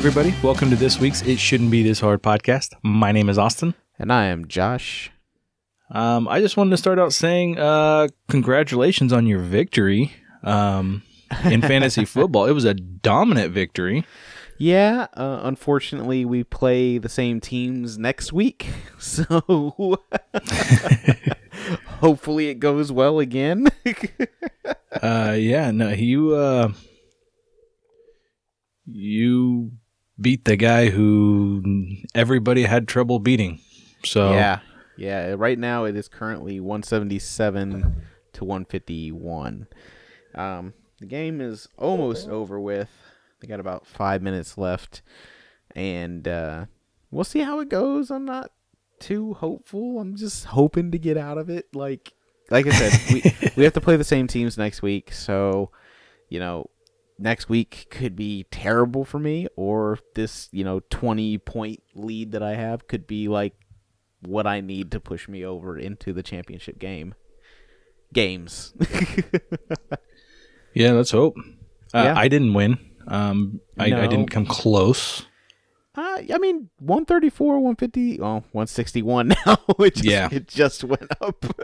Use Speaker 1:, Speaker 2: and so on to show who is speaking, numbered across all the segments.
Speaker 1: everybody. Welcome to this week's It Shouldn't Be This Hard podcast. My name is Austin.
Speaker 2: And I am Josh.
Speaker 1: Um, I just wanted to start out saying uh, congratulations on your victory um, in fantasy football. It was a dominant victory.
Speaker 2: Yeah, uh, unfortunately, we play the same teams next week, so hopefully it goes well again.
Speaker 1: uh, yeah, no, you uh, you beat the guy who everybody had trouble beating. So
Speaker 2: yeah, yeah. Right now, it is currently 177 to 151. Um, the game is almost over with. They got about five minutes left, and uh, we'll see how it goes. I'm not too hopeful. I'm just hoping to get out of it. Like, like I said, we we have to play the same teams next week, so you know, next week could be terrible for me, or this you know 20 point lead that I have could be like what I need to push me over into the championship game. Games.
Speaker 1: yeah, let's hope. Uh,
Speaker 2: Yeah.
Speaker 1: I didn't win. Um, I, I didn't come close.
Speaker 2: Uh, I mean, 134, 150, well, 161 now. it just,
Speaker 1: Yeah.
Speaker 2: It just went up.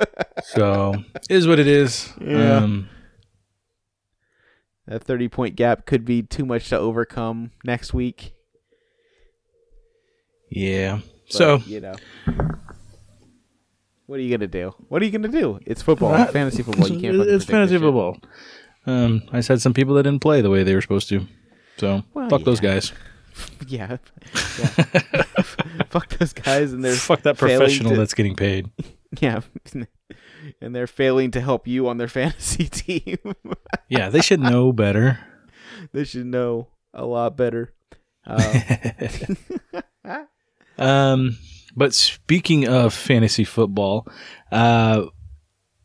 Speaker 1: So is what it is.
Speaker 2: Yeah.
Speaker 1: Um,
Speaker 2: that 30 point gap could be too much to overcome next week.
Speaker 1: yeah.
Speaker 2: but,
Speaker 1: so
Speaker 2: you know. What are you going to do? What are you going to do? It's football,
Speaker 1: Uh,
Speaker 2: fantasy football. You can't
Speaker 1: it's fantasy football. Um, I said some people that didn't play the way they were supposed to. So
Speaker 2: Well,
Speaker 1: fuck those guys.
Speaker 2: Yeah. yeah. Fuck those guys and their
Speaker 1: fuck that professional
Speaker 2: to-
Speaker 1: that's getting paid.
Speaker 2: Yeah. And they're failing to help you on their fantasy team.
Speaker 1: Yeah, they should know better.
Speaker 2: they should know a lot better. Uh,
Speaker 1: um, but speaking of fantasy football, uh,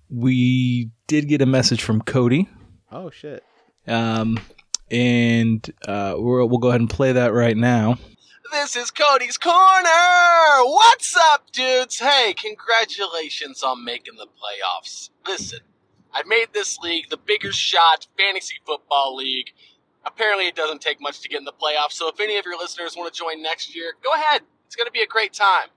Speaker 1: we did get a message from Cody.
Speaker 2: oh shit.
Speaker 1: Um, and uh, we'll, we'll go ahead and play that right now.
Speaker 3: This is Cody's Corner! What's up, dudes? Hey, congratulations on making the playoffs. Listen, I made this league the bigger shot fantasy football league. Apparently, it doesn't take much to get in the playoffs, so if any of your listeners want to join next year, go ahead. It's going to be a great time.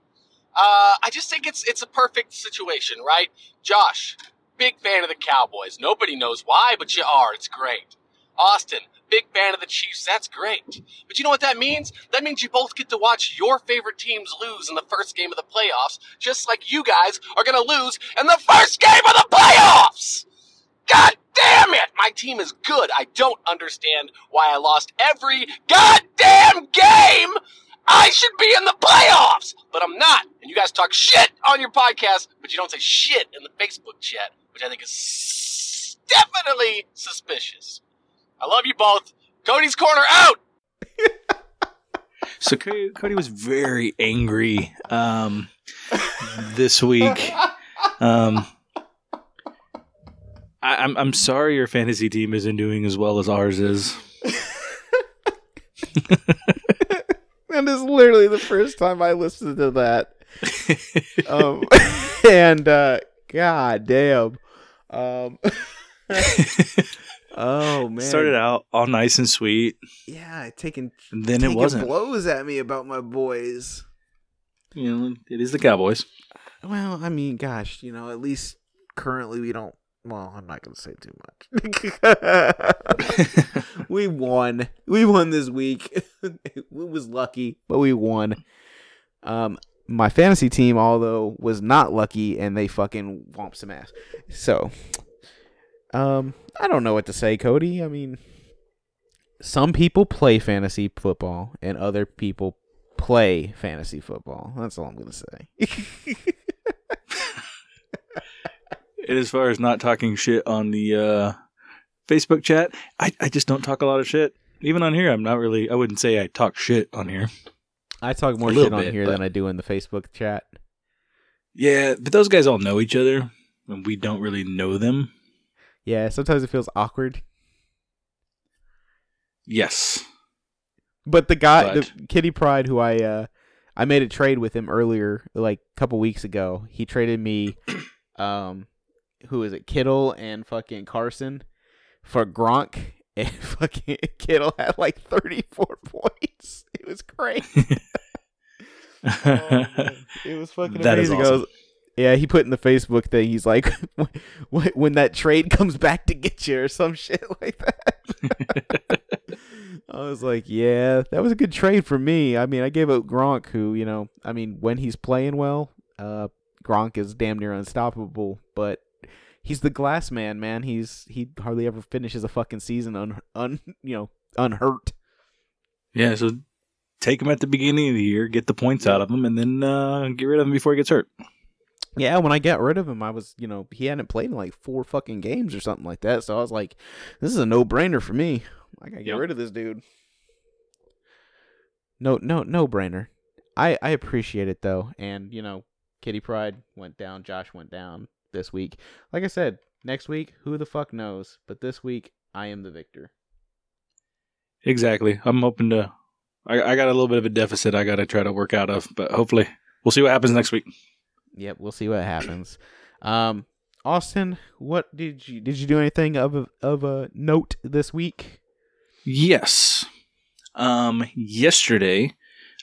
Speaker 3: Uh, I just think it's it's a perfect situation, right? Josh, big fan of the Cowboys. Nobody knows why, but you are. It's great. Austin, big fan of the Chiefs. That's great. But you know what that means? That means you both get to watch your favorite teams lose in the first game of the playoffs, just like you guys are going to lose in the first game of the playoffs! God damn it! My team is good. I don't understand why I lost every goddamn game! I should be in the playoffs! But I'm not. And you guys talk shit on your podcast, but you don't say shit in the Facebook chat, which I think is definitely suspicious. I love you both. Cody's Corner out!
Speaker 1: So Cody, Cody was very angry um, this week. Um, I, I'm I'm sorry your fantasy team isn't doing as well as ours is.
Speaker 2: That is literally the first time I listened to that. Um, and uh, god damn. Um, oh man.
Speaker 1: Started out all nice and sweet,
Speaker 2: Yeah, taking
Speaker 1: and then it wasn't.
Speaker 2: blows at me about my boys.
Speaker 1: You know, it is the Cowboys.
Speaker 2: Well, I mean, gosh, you know, at least currently we don't. Well, I'm not going to say too much. we won. We won this week. it was lucky, but we won. Um, my fantasy team, although, was not lucky, and they fucking whomped some ass. So, um, I don't know what to say, Cody. I mean, some people play fantasy football, and other people play fantasy football. That's all I'm going to say.
Speaker 1: And as far as not talking shit on the uh, Facebook chat, I, I just don't talk a lot of shit. Even on here, I'm not really. I wouldn't say I talk shit on here.
Speaker 2: I talk more
Speaker 1: A little
Speaker 2: shit on
Speaker 1: bit,
Speaker 2: here
Speaker 1: but-
Speaker 2: than I do in the Facebook chat.
Speaker 1: Yeah, but those guys all know each other, and we don't really know them.
Speaker 2: Yeah, sometimes it feels awkward.
Speaker 1: Yes.
Speaker 2: But the guy,
Speaker 1: But-
Speaker 2: the Kitty Pride, who I uh, I made a trade with him earlier, like a couple weeks ago. He traded me, um, who is it, Kittle and fucking Carson for Gronk, and fucking Kittle had like thirty four points. it was great. Oh, it was fucking
Speaker 1: That is
Speaker 2: amazing. I
Speaker 1: awesome.
Speaker 2: was- yeah, he put in the Facebook thing. He's like, "When- "When that trade comes back to get you," or some shit like that. I was like, "Yeah, that was a good trade for me." I mean, I gave up Gronk, who you know, I mean, when he's playing well, uh, Gronk is damn near unstoppable. But he's the glass man, man. He's he hardly ever finishes a fucking season un, un you know unhurt.
Speaker 1: yeah, so take him at the beginning of the year, get the points out of him, and then uh, get rid of him before he gets hurt.
Speaker 2: Yeah, when I got rid of him, I was, you know, he hadn't played in like four fucking games or something like that. So I was like, this is a no brainer for me. I gotta get
Speaker 1: Yep.
Speaker 2: rid of this dude. No, no, no brainer. I I appreciate it though, and you know, Kitty Pride went down, Josh went down this week. Like I said, next week, who the fuck knows? But this week, I am the victor.
Speaker 1: Exactly. I'm hoping to. I, I got a little bit of a deficit I got to try to work out of, but hopefully we'll see what happens next week.
Speaker 2: Yep, we'll see what happens. Um, Austin, what did you did you do anything of a, of a note this week?
Speaker 1: Yes. Um, yesterday,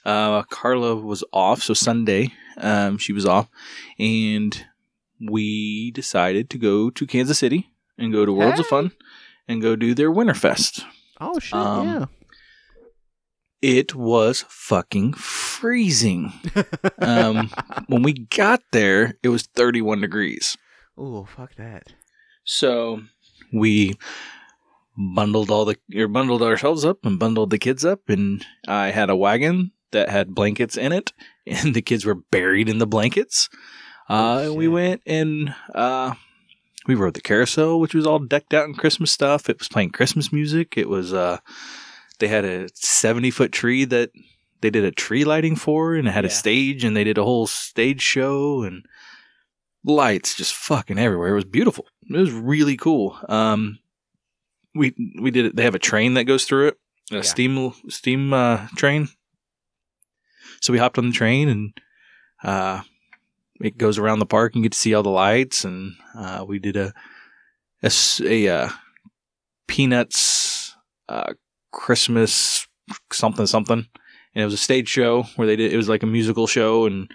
Speaker 1: uh, Carla was off, so Sunday, um, she was off, and we decided to go to Kansas City and go to Worlds of Fun and go do their Winterfest.
Speaker 2: Oh shit,
Speaker 1: Um, It was fucking freezing. Um, when we got there, it was 31 degrees.
Speaker 2: oh fuck that.
Speaker 1: So we bundled all the or bundled ourselves up and bundled the kids up and I had a wagon that had blankets in it and the kids were buried in the blankets. Uh,
Speaker 2: Oh,
Speaker 1: and we went and uh, we rode the carousel, which was all decked out in Christmas stuff. It was playing Christmas music. It was uh, they had a seventy foot tree that they did a tree lighting for, and it had a stage, and they did a whole stage show and lights just fucking everywhere. It was beautiful. It was really cool. Um, we we did it. They have a train that goes through it, a
Speaker 2: Yeah.
Speaker 1: steam steam uh, train. So we hopped on the train and uh, it goes around the park and you get to see all the lights. And uh, we did a uh, peanuts uh, Christmas something something, and it was a stage show where they did. It was like a musical show and.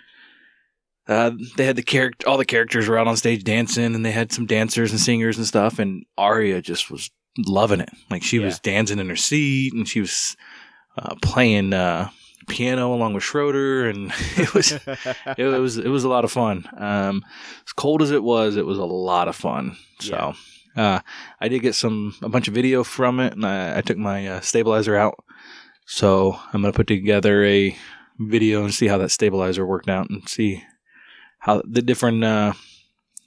Speaker 1: Uh, they had the character, all the characters were out on stage dancing, and they had some dancers and singers and stuff. And Aria just was loving it. Like she was dancing in her seat, and she was uh, playing uh, piano along with Schroeder, and it was it, was it was a lot of fun. Um, as cold as it was, it was a lot of fun. So uh, I did get some a bunch of video from it, and I, I took my uh, stabilizer out. So I'm gonna put together a video and see how that stabilizer worked out, and see how the different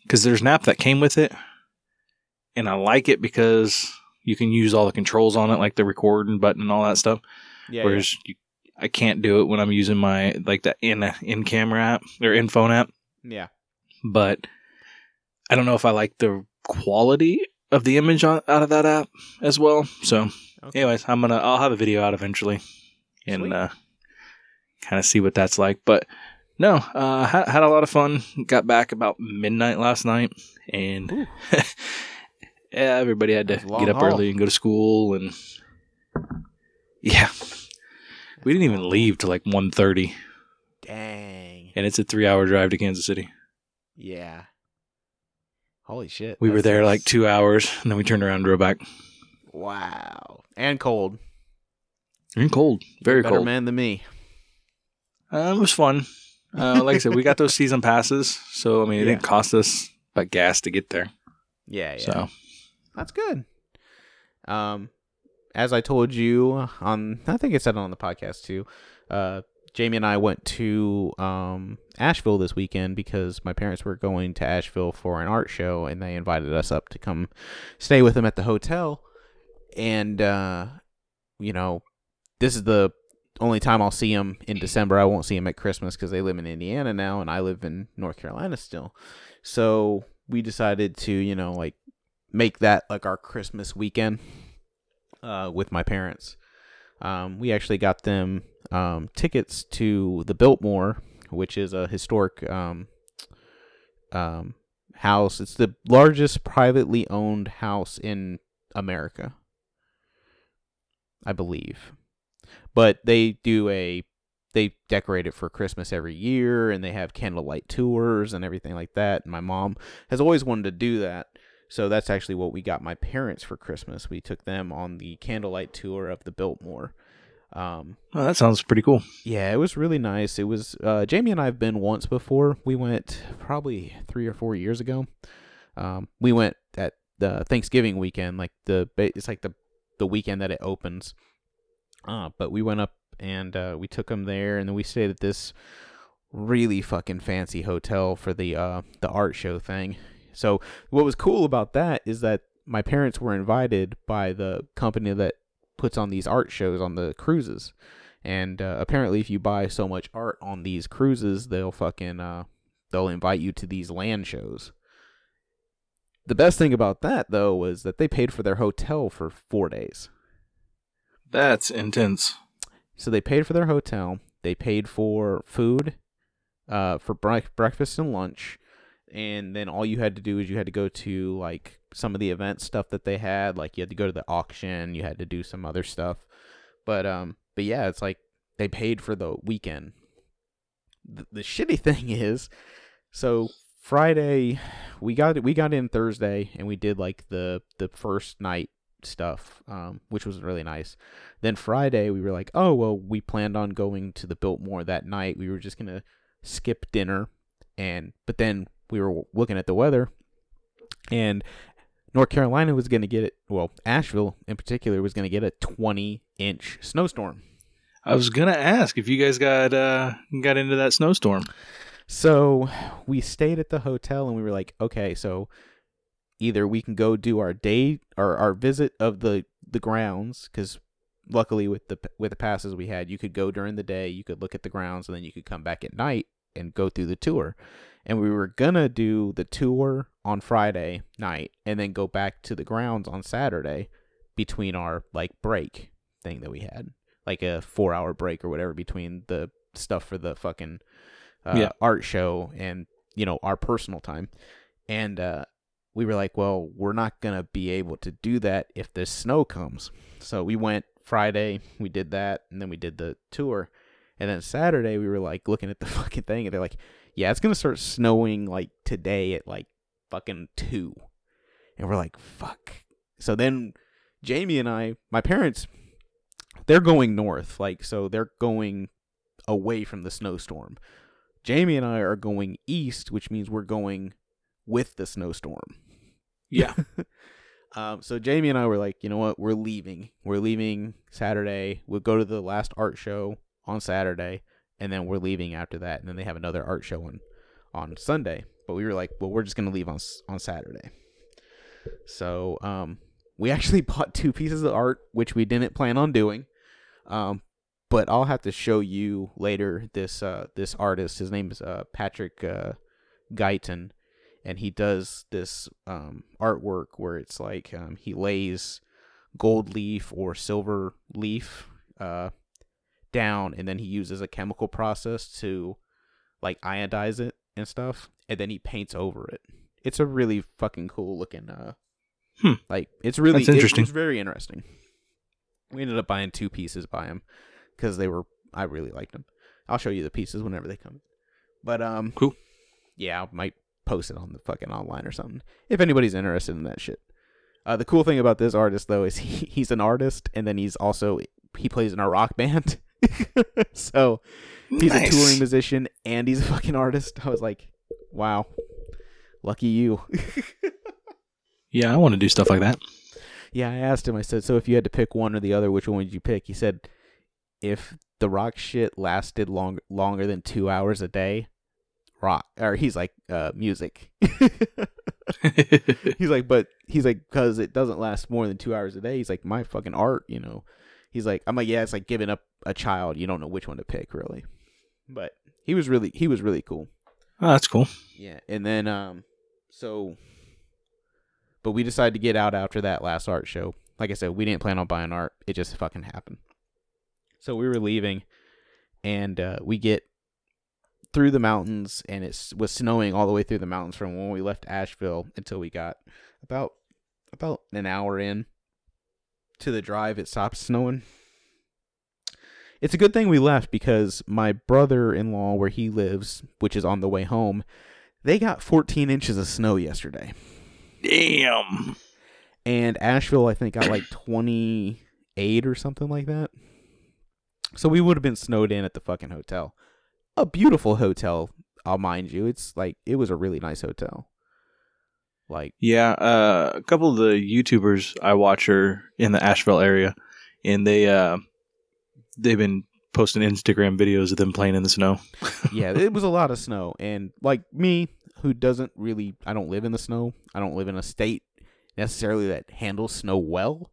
Speaker 1: because there's an app that came with it, and I like it because you can use all the controls on it, like the recording button and all that stuff.
Speaker 2: yeah,
Speaker 1: Whereas you, I can't do it when I'm using my like the in in camera app or in phone app.
Speaker 2: yeah.
Speaker 1: But I don't know if I like the quality of the image on, out of that app as well. So,
Speaker 2: Okay.
Speaker 1: anyways, I'm gonna I'll have a video out eventually and
Speaker 2: Sweet.
Speaker 1: uh, kind of see what that's like. But no, uh, had, had a lot of fun. Got back about midnight last night, and yeah, everybody had to
Speaker 2: That was a long
Speaker 1: get up
Speaker 2: haul.
Speaker 1: early and go to school, and yeah, we didn't even leave till like 1.30,
Speaker 2: Dang.
Speaker 1: and it's a three-hour drive to Kansas City.
Speaker 2: Yeah. Holy shit.
Speaker 1: We were there
Speaker 2: sucks.
Speaker 1: like two hours, and then we turned around and drove back.
Speaker 2: Wow. And cold.
Speaker 1: And cold, very cold.
Speaker 2: Better
Speaker 1: cold.
Speaker 2: man than me.
Speaker 1: Uh, it was fun. Uh, like I said, we got those season passes, so I mean, it
Speaker 2: Yeah.
Speaker 1: didn't cost us but gas to get there.
Speaker 2: Yeah, yeah.
Speaker 1: So
Speaker 2: That's good. Um, as I told you on, I think I said it on the podcast too. Uh, Jamie and I went to um Asheville this weekend because my parents were going to Asheville for an art show, and they invited us up to come stay with them at the hotel. And uh, you know, this is the only time I'll see them in December. I won't see them at Christmas because they live in Indiana now, and I live in North Carolina still. So we decided to, you know, like make that like our Christmas weekend uh, with my parents. Um, we actually got them um, tickets to the Biltmore, which is a historic um, um, house. It's the largest privately owned house in America, I believe. but they do a they decorate it for Christmas every year and they have candlelight tours and everything like that. And my mom has always wanted to do that. So that's actually what we got my parents for Christmas. We took them on the candlelight tour of the Biltmore. Um,
Speaker 1: Oh, that sounds pretty cool.
Speaker 2: yeah, it was really nice. It was uh, Jamie and I have been once before. We went probably three or four years ago. Um, we went at the Thanksgiving weekend, like the it's like the the weekend that it opens. Uh, but we went up and uh, we took them there, and then we stayed at this really fucking fancy hotel for the uh, the art show thing. So what was cool about that is that my parents were invited by the company that puts on these art shows on the cruises. And uh, apparently, if you buy so much art on these cruises, they'll fucking uh, they'll invite you to these land shows. The best thing about that though was that they paid for their hotel for four days.
Speaker 1: That's intense.
Speaker 2: So they paid for their hotel. They paid for food, uh, for bre- breakfast and lunch, and then all you had to do is you had to go to like some of the event stuff that they had. Like you had to go to the auction. You had to do some other stuff. But um, but yeah, it's like they paid for the weekend. The, the shitty thing is, so Friday we got we got in Thursday and we did like the the first night stuff, um, which was really nice. Then Friday we were like, oh well, we planned on going to the Biltmore that night. We were just gonna skip dinner, and but then we were looking at the weather, and North Carolina was gonna get it. Well, Asheville in particular was gonna get a 20 inch snowstorm.
Speaker 1: I was gonna ask if you guys got uh got into that snowstorm.
Speaker 2: So we stayed at the hotel and we were like, okay, so either we can go do our day or our visit of the the grounds because luckily with the with the passes we had, you could go during the day, you could look at the grounds, and then you could come back at night and go through the tour. And we were gonna do the tour on Friday night and then go back to the grounds on Saturday between our like break thing that we had, like a four hour break or whatever between the stuff for the fucking uh,
Speaker 1: Yeah.
Speaker 2: art show and you know our personal time and uh we were like well we're not gonna be able to do that if the snow comes so we went friday we did that and then we did the tour and then saturday we were like looking at the fucking thing and they're like yeah it's gonna start snowing like today at like fucking two and we're like fuck so then jamie and i my parents they're going north like so they're going away from the snowstorm Jamie and I are going east, which means we're going with the snowstorm.
Speaker 1: Yeah.
Speaker 2: Um, so Jamie and I were like, you know what, we're leaving. We're leaving Saturday. We'll go to the last art show on Saturday, and then we're leaving after that. And then they have another art show on on Sunday. But we were like, well, we're just gonna leave on on Saturday. So um, we actually bought two pieces of art, which we didn't plan on doing. Um, but I'll have to show you later this uh this artist. His name is uh Patrick uh Guyton and he does this um artwork where it's like um he lays gold leaf or silver leaf uh down and then he uses a chemical process to like iodize it and stuff and then he paints over it. It's a really fucking cool looking uh
Speaker 1: Hmm.
Speaker 2: like it's really
Speaker 1: That's
Speaker 2: it-
Speaker 1: interesting.
Speaker 2: it's very interesting. We ended up buying two pieces by him because they were I really liked them. I'll show you the pieces whenever they come. But um,
Speaker 1: Cool.
Speaker 2: Yeah, I might post it on the fucking online or something if anybody's interested in that shit. Uh, the cool thing about this artist though is he, he's an artist and then he's also he plays in a rock band. so he's a touring musician and he's a fucking artist. I was like, wow, lucky you.
Speaker 1: Yeah, I want to do stuff like that.
Speaker 2: Yeah, I asked him. I said, "So if you had to pick one or the other, which one would you pick?" He said, "If the rock shit lasted long longer than two hours a day, rock." Or he's like, uh, "Music." he's like, "But he's like, because it doesn't last more than two hours a day." He's like, "My fucking art, you know." He's like, "I'm like, yeah, it's like giving up a child. You don't know which one to pick, really." But he was really he was really cool.
Speaker 1: oh, that's cool.
Speaker 2: Yeah, and then um, so, but we decided to get out after that last art show. Like I said, we didn't plan on buying art; it just fucking happened. So we were leaving, and uh, we get through the mountains, and it was snowing all the way through the mountains from when we left Asheville until we got about about an hour in to the drive. It stopped snowing. it's a good thing we left because my brother-in-law, where he lives, which is on the way home, they got 14 inches of snow yesterday,
Speaker 1: Damn.
Speaker 2: and Asheville, I think, got like 28 or something like that. So we would have been snowed in at the fucking hotel. A beautiful hotel, I'll mind you. It's like it was a really nice hotel. Like
Speaker 1: Yeah, uh, a couple of the YouTubers I watch are in the Asheville area, and they uh, they've been posting Instagram videos of them playing in the snow.
Speaker 2: yeah, it was a lot of snow. And like me, who doesn't really, I don't live in the snow. I don't live in a state necessarily that handles snow well.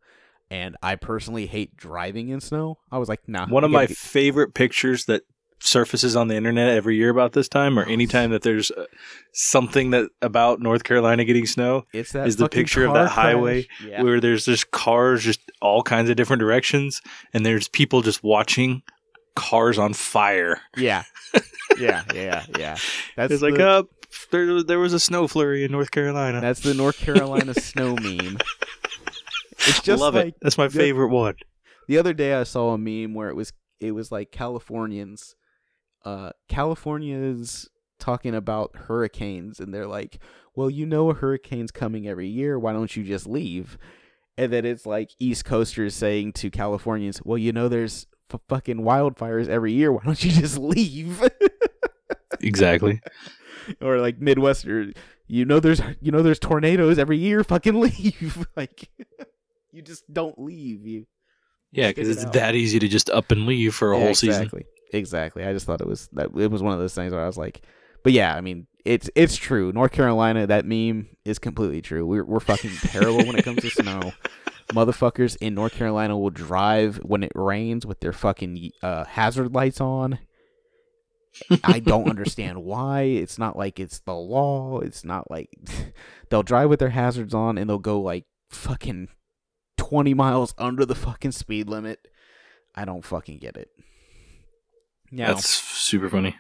Speaker 2: And I personally hate driving in snow. I was like, nah.
Speaker 1: One of my
Speaker 2: get-
Speaker 1: favorite pictures that surfaces on the internet every year about this time, or anytime that there's uh, something that about North Carolina getting snow,
Speaker 2: it's that
Speaker 1: is the picture of that highway.
Speaker 2: Yeah.
Speaker 1: where there's just cars just all kinds of different directions, and there's people just watching cars on fire.
Speaker 2: yeah, yeah, yeah, yeah. That's
Speaker 1: it's like,
Speaker 2: the,
Speaker 1: up there, there was a snow flurry in North Carolina.
Speaker 2: that's the North Carolina snow meme. It's just
Speaker 1: Love
Speaker 2: like
Speaker 1: it. That's my
Speaker 2: the-
Speaker 1: favorite one.
Speaker 2: The other day I saw a meme where it was it was like Californians uh California's talking about hurricanes and they're like, "Well, you know a hurricane's coming every year, why don't you just leave?" And then it's like East Coasters saying to Californians, "Well, you know there's f- fucking wildfires every year, why don't you just leave?"
Speaker 1: Exactly.
Speaker 2: or like Midwestern, "You know there's you know there's tornadoes every year, fucking leave." like you just don't leave. You
Speaker 1: Yeah, because
Speaker 2: it
Speaker 1: it's
Speaker 2: out.
Speaker 1: that easy to just up and leave for a
Speaker 2: Yeah,
Speaker 1: whole season.
Speaker 2: Exactly. I just thought it was that it was one of those things where I was like, but yeah, I mean, it's it's true. North Carolina, that meme is completely true. We're we're fucking terrible when it comes to snow. Motherfuckers in North Carolina will drive when it rains with their fucking uh, hazard lights on. I don't understand why. It's not like it's the law. It's not like they'll drive with their hazards on and they'll go like fucking 20 miles under the fucking speed limit. I don't fucking get it. Yeah.
Speaker 1: That's super funny.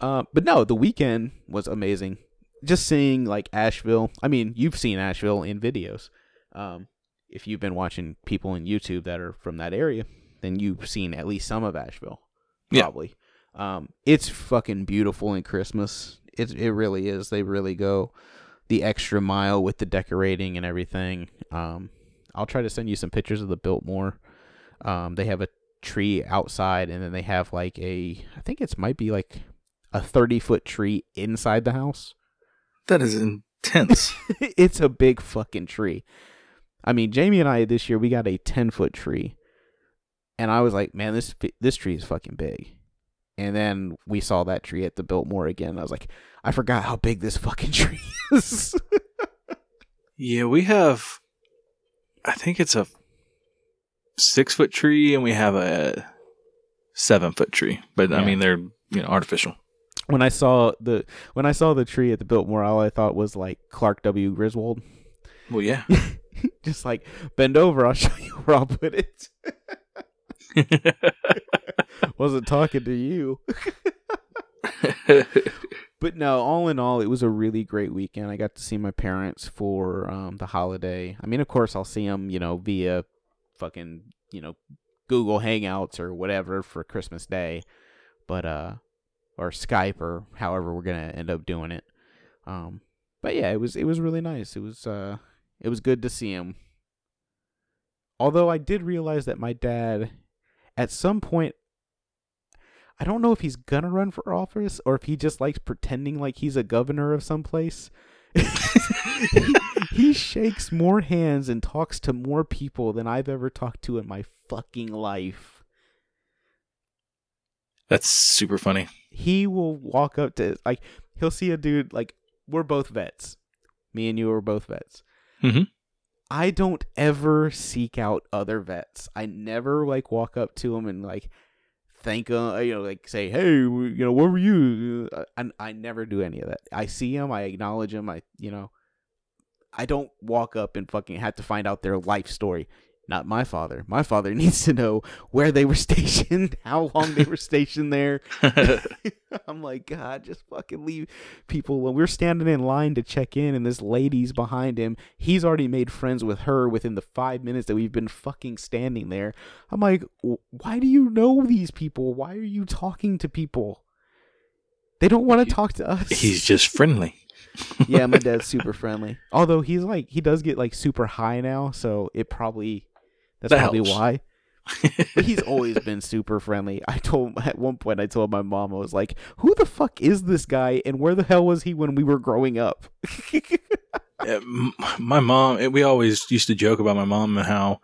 Speaker 2: Uh, but no, the weekend was amazing. Just seeing like Asheville. I mean, you've seen Asheville in videos. Um, if you've been watching people in YouTube that are from that area, then you've seen at least some of Asheville.
Speaker 1: Yeah.
Speaker 2: Probably. Um, it's fucking beautiful in Christmas. It it really is. They really go the extra mile with the decorating and everything. Um, I'll try to send you some pictures of the Biltmore. Um, they have a tree outside, and then they have like a, I think it's might be like a thirty foot tree inside the house.
Speaker 1: That is intense.
Speaker 2: it's a big fucking tree. I mean, Jamie and I this year we got a ten foot tree, and I was like, man, this this tree is fucking big. And then we saw that tree at the Biltmore again. I was like, I forgot how big this fucking tree is.
Speaker 1: yeah, we have. I think it's a six foot tree, and we have a seven foot tree. But I mean, they're you know artificial.
Speaker 2: when I saw the when I saw the tree at the Biltmore, all I thought was like Clark W. Griswold.
Speaker 1: Well, yeah.
Speaker 2: Just like bend over, I'll show you where I'll put it. Wasn't talking to you. But no, all in all, it was a really great weekend. I got to see my parents for um, the holiday. I mean, of course, I'll see them, you know, via fucking, you know, Google Hangouts or whatever for Christmas Day, but uh, or Skype or however we're gonna end up doing it. Um, but yeah, it was it was really nice. It was uh, it was good to see him. Although I did realize that my dad, at some point, I don't know if he's gonna run for office or if he just likes pretending like he's a governor of some place. he, shakes more hands and talks to more people than I've ever talked to in my fucking life.
Speaker 1: That's super funny.
Speaker 2: He will walk up to like he'll see a dude like we're both vets. Me and you are both vets.
Speaker 1: Mhm.
Speaker 2: I don't ever seek out other vets. I never like walk up to them and like thank them, you know, like say, "Hey, you know, where were you?" Uh, And I never do any of that. I see them, I acknowledge them, I, you know, I don't walk up and fucking have to find out their life story. Not my father. My father needs to know where they were stationed, how long they were stationed there. I'm like, God, just fucking leave people. When we're standing in line to check in, and this lady's behind him, he's already made friends with her within the five minutes that we've been fucking standing there. I'm like, why do you know these people? Why are you talking to people? They don't want to talk to us.
Speaker 1: He's just friendly.
Speaker 2: Yeah, my dad's super friendly. Although he's like, he does get like super high now, so it probably that's
Speaker 1: That
Speaker 2: probably
Speaker 1: helps.
Speaker 2: why. But he's always been super friendly. I told at one point I told my mom I was like, "Who the fuck is this guy and where the hell was he when we were growing up?"
Speaker 1: Yeah, my mom, eh, we always used to joke about my mom and how,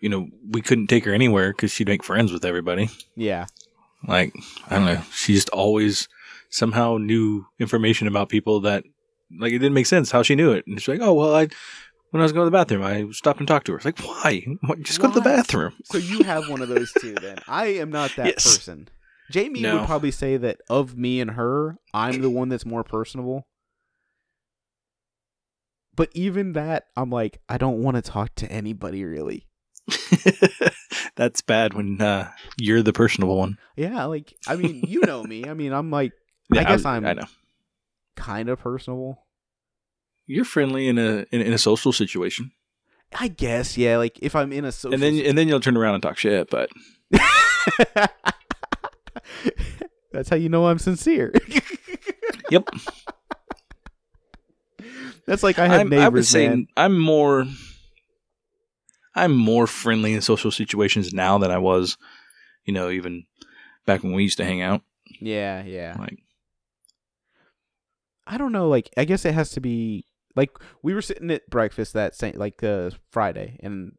Speaker 1: you know, we couldn't take her anywhere because she'd make friends with everybody.
Speaker 2: yeah.
Speaker 1: Like, I don't know. She just always somehow knew information about people that, like, it didn't make sense how she knew it. And she's like, oh, well, I, when I was going to the bathroom, I stopped and talked to her. It's like, why? Why- Just go to the bathroom.
Speaker 2: So you have one of those too then. I am not that
Speaker 1: Yes.
Speaker 2: person. Jamie
Speaker 1: No.
Speaker 2: would probably say that of me and her, I'm the one that's more personable. But even that, I'm like, I don't want to talk to anybody really.
Speaker 1: That's bad when uh, you're the personable one.
Speaker 2: Yeah, like I mean, you know me. I mean, I'm like I guess I'm-
Speaker 1: I know.
Speaker 2: kind of personable.
Speaker 1: You're friendly in a in, in a social situation,
Speaker 2: I guess, yeah. Like if I'm in a social,
Speaker 1: and then and then you'll turn around and talk shit. But
Speaker 2: that's how you know I'm sincere.
Speaker 1: Yep.
Speaker 2: That's like I have
Speaker 1: I'm,
Speaker 2: neighbors,
Speaker 1: I would say
Speaker 2: man.
Speaker 1: I'm more I'm more friendly in social situations now than I was, you know, even back when we used to hang out.
Speaker 2: Yeah, yeah.
Speaker 1: Like,
Speaker 2: I don't know. Like I guess it has to be like we were sitting at breakfast that same like uh Friday, and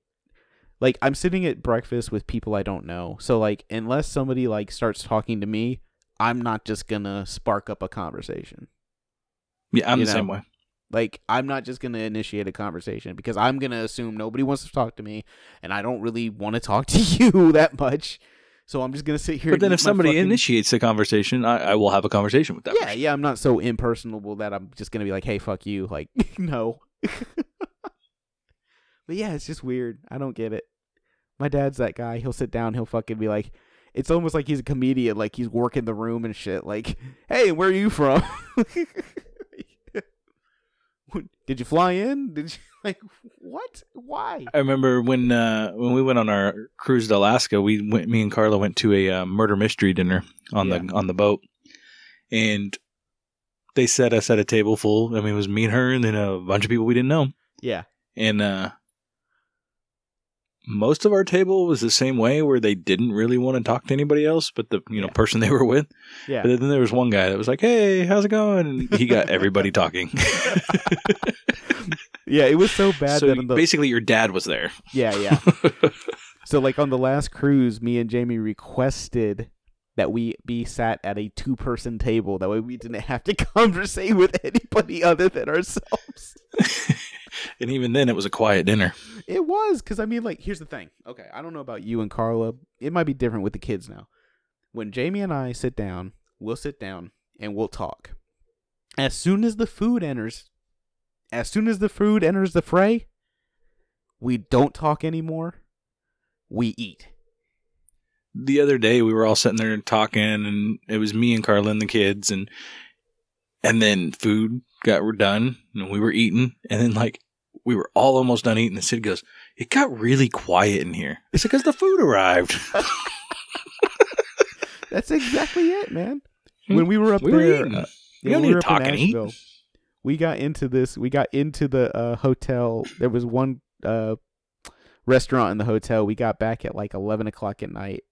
Speaker 2: like I'm sitting at breakfast with people I don't know. So like unless somebody like starts talking to me, I'm not just gonna spark up a conversation.
Speaker 1: yeah, I'm
Speaker 2: You
Speaker 1: the
Speaker 2: know.
Speaker 1: same way.
Speaker 2: Like I'm not just gonna initiate a conversation because I'm gonna assume nobody wants to talk to me, and I don't really want to talk to you that much. So I'm just gonna sit here.
Speaker 1: But
Speaker 2: and
Speaker 1: then if somebody
Speaker 2: fucking-
Speaker 1: initiates the conversation, I, I will have a conversation with them.
Speaker 2: yeah, yeah, I'm not so impersonable that I'm just gonna be like, "Hey, fuck you," like no. but yeah, it's just weird. I don't get it. My dad's that guy. He'll sit down. He'll fucking be like, it's almost like he's a comedian. Like he's working the room and shit. Like, hey, where are you from? Did you fly in? Did you like what? Why?
Speaker 1: I remember when uh, when we went on our cruise to Alaska, we went. Me and Carla went to a uh, murder mystery dinner on the on the boat, and they set us at a table full. I mean, it was me and her, and then a bunch of people we didn't know.
Speaker 2: Yeah.
Speaker 1: and uh most of our table was the same way where they didn't really want to talk to anybody else but the you know
Speaker 2: Yeah.
Speaker 1: person they were with
Speaker 2: Yeah.
Speaker 1: but then there was one guy that was like hey how's it going and he got everybody talking
Speaker 2: Yeah, it was so bad
Speaker 1: so
Speaker 2: that the
Speaker 1: basically your dad was there
Speaker 2: Yeah, yeah. So like on the last cruise, me and Jamie requested that we be sat at a two person table. That way we didn't have to conversate with anybody other than ourselves.
Speaker 1: And even then it was a quiet dinner
Speaker 2: It was because I mean, like, here's the thing. Okay, I don't know about you and Carla. It might be different with the kids now. When Jamie and I sit down, we'll sit down and we'll talk. As soon as the food enters, as soon as the food enters the fray, we don't talk anymore. We eat.
Speaker 1: the other day we were all sitting there talking and it was me and Carla and the kids and and then food got done and we were eating and then like we were all almost done eating and Sid goes it got really quiet in here it's because the food arrived
Speaker 2: That's exactly it, man.
Speaker 1: Hmm.
Speaker 2: When we were up
Speaker 1: we were
Speaker 2: there,
Speaker 1: eating.
Speaker 2: uh,
Speaker 1: You
Speaker 2: yeah,
Speaker 1: don't need
Speaker 2: were
Speaker 1: to talk and eat.
Speaker 2: We got into this. We got into the uh, hotel. There was one uh, restaurant in the hotel. We got back at like eleven o'clock at night,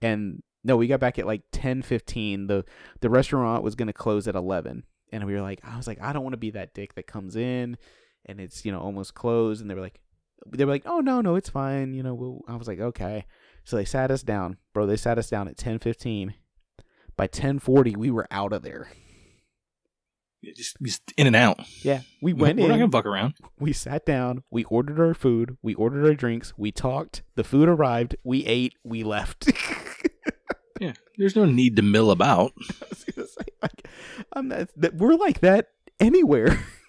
Speaker 2: and no, we got back at like ten fifteen. the The restaurant was gonna close at eleven, and we were like, I was like, I don't want to be that dick that comes in, and it's you know almost closed, and they were like, they were like, oh no, no, it's fine. You know, we'll, I was like, okay. So they sat us down, bro. They sat us down at ten fifteen. By ten forty, we were out of there.
Speaker 1: just, just in and out
Speaker 2: Yeah, we went
Speaker 1: we're not gonna fuck around
Speaker 2: we sat down. We ordered our food. We ordered our drinks. We talked. The food arrived. We ate. We left.
Speaker 1: yeah there's no need to mill about
Speaker 2: I was gonna say, like, I'm not, that we're like that anywhere.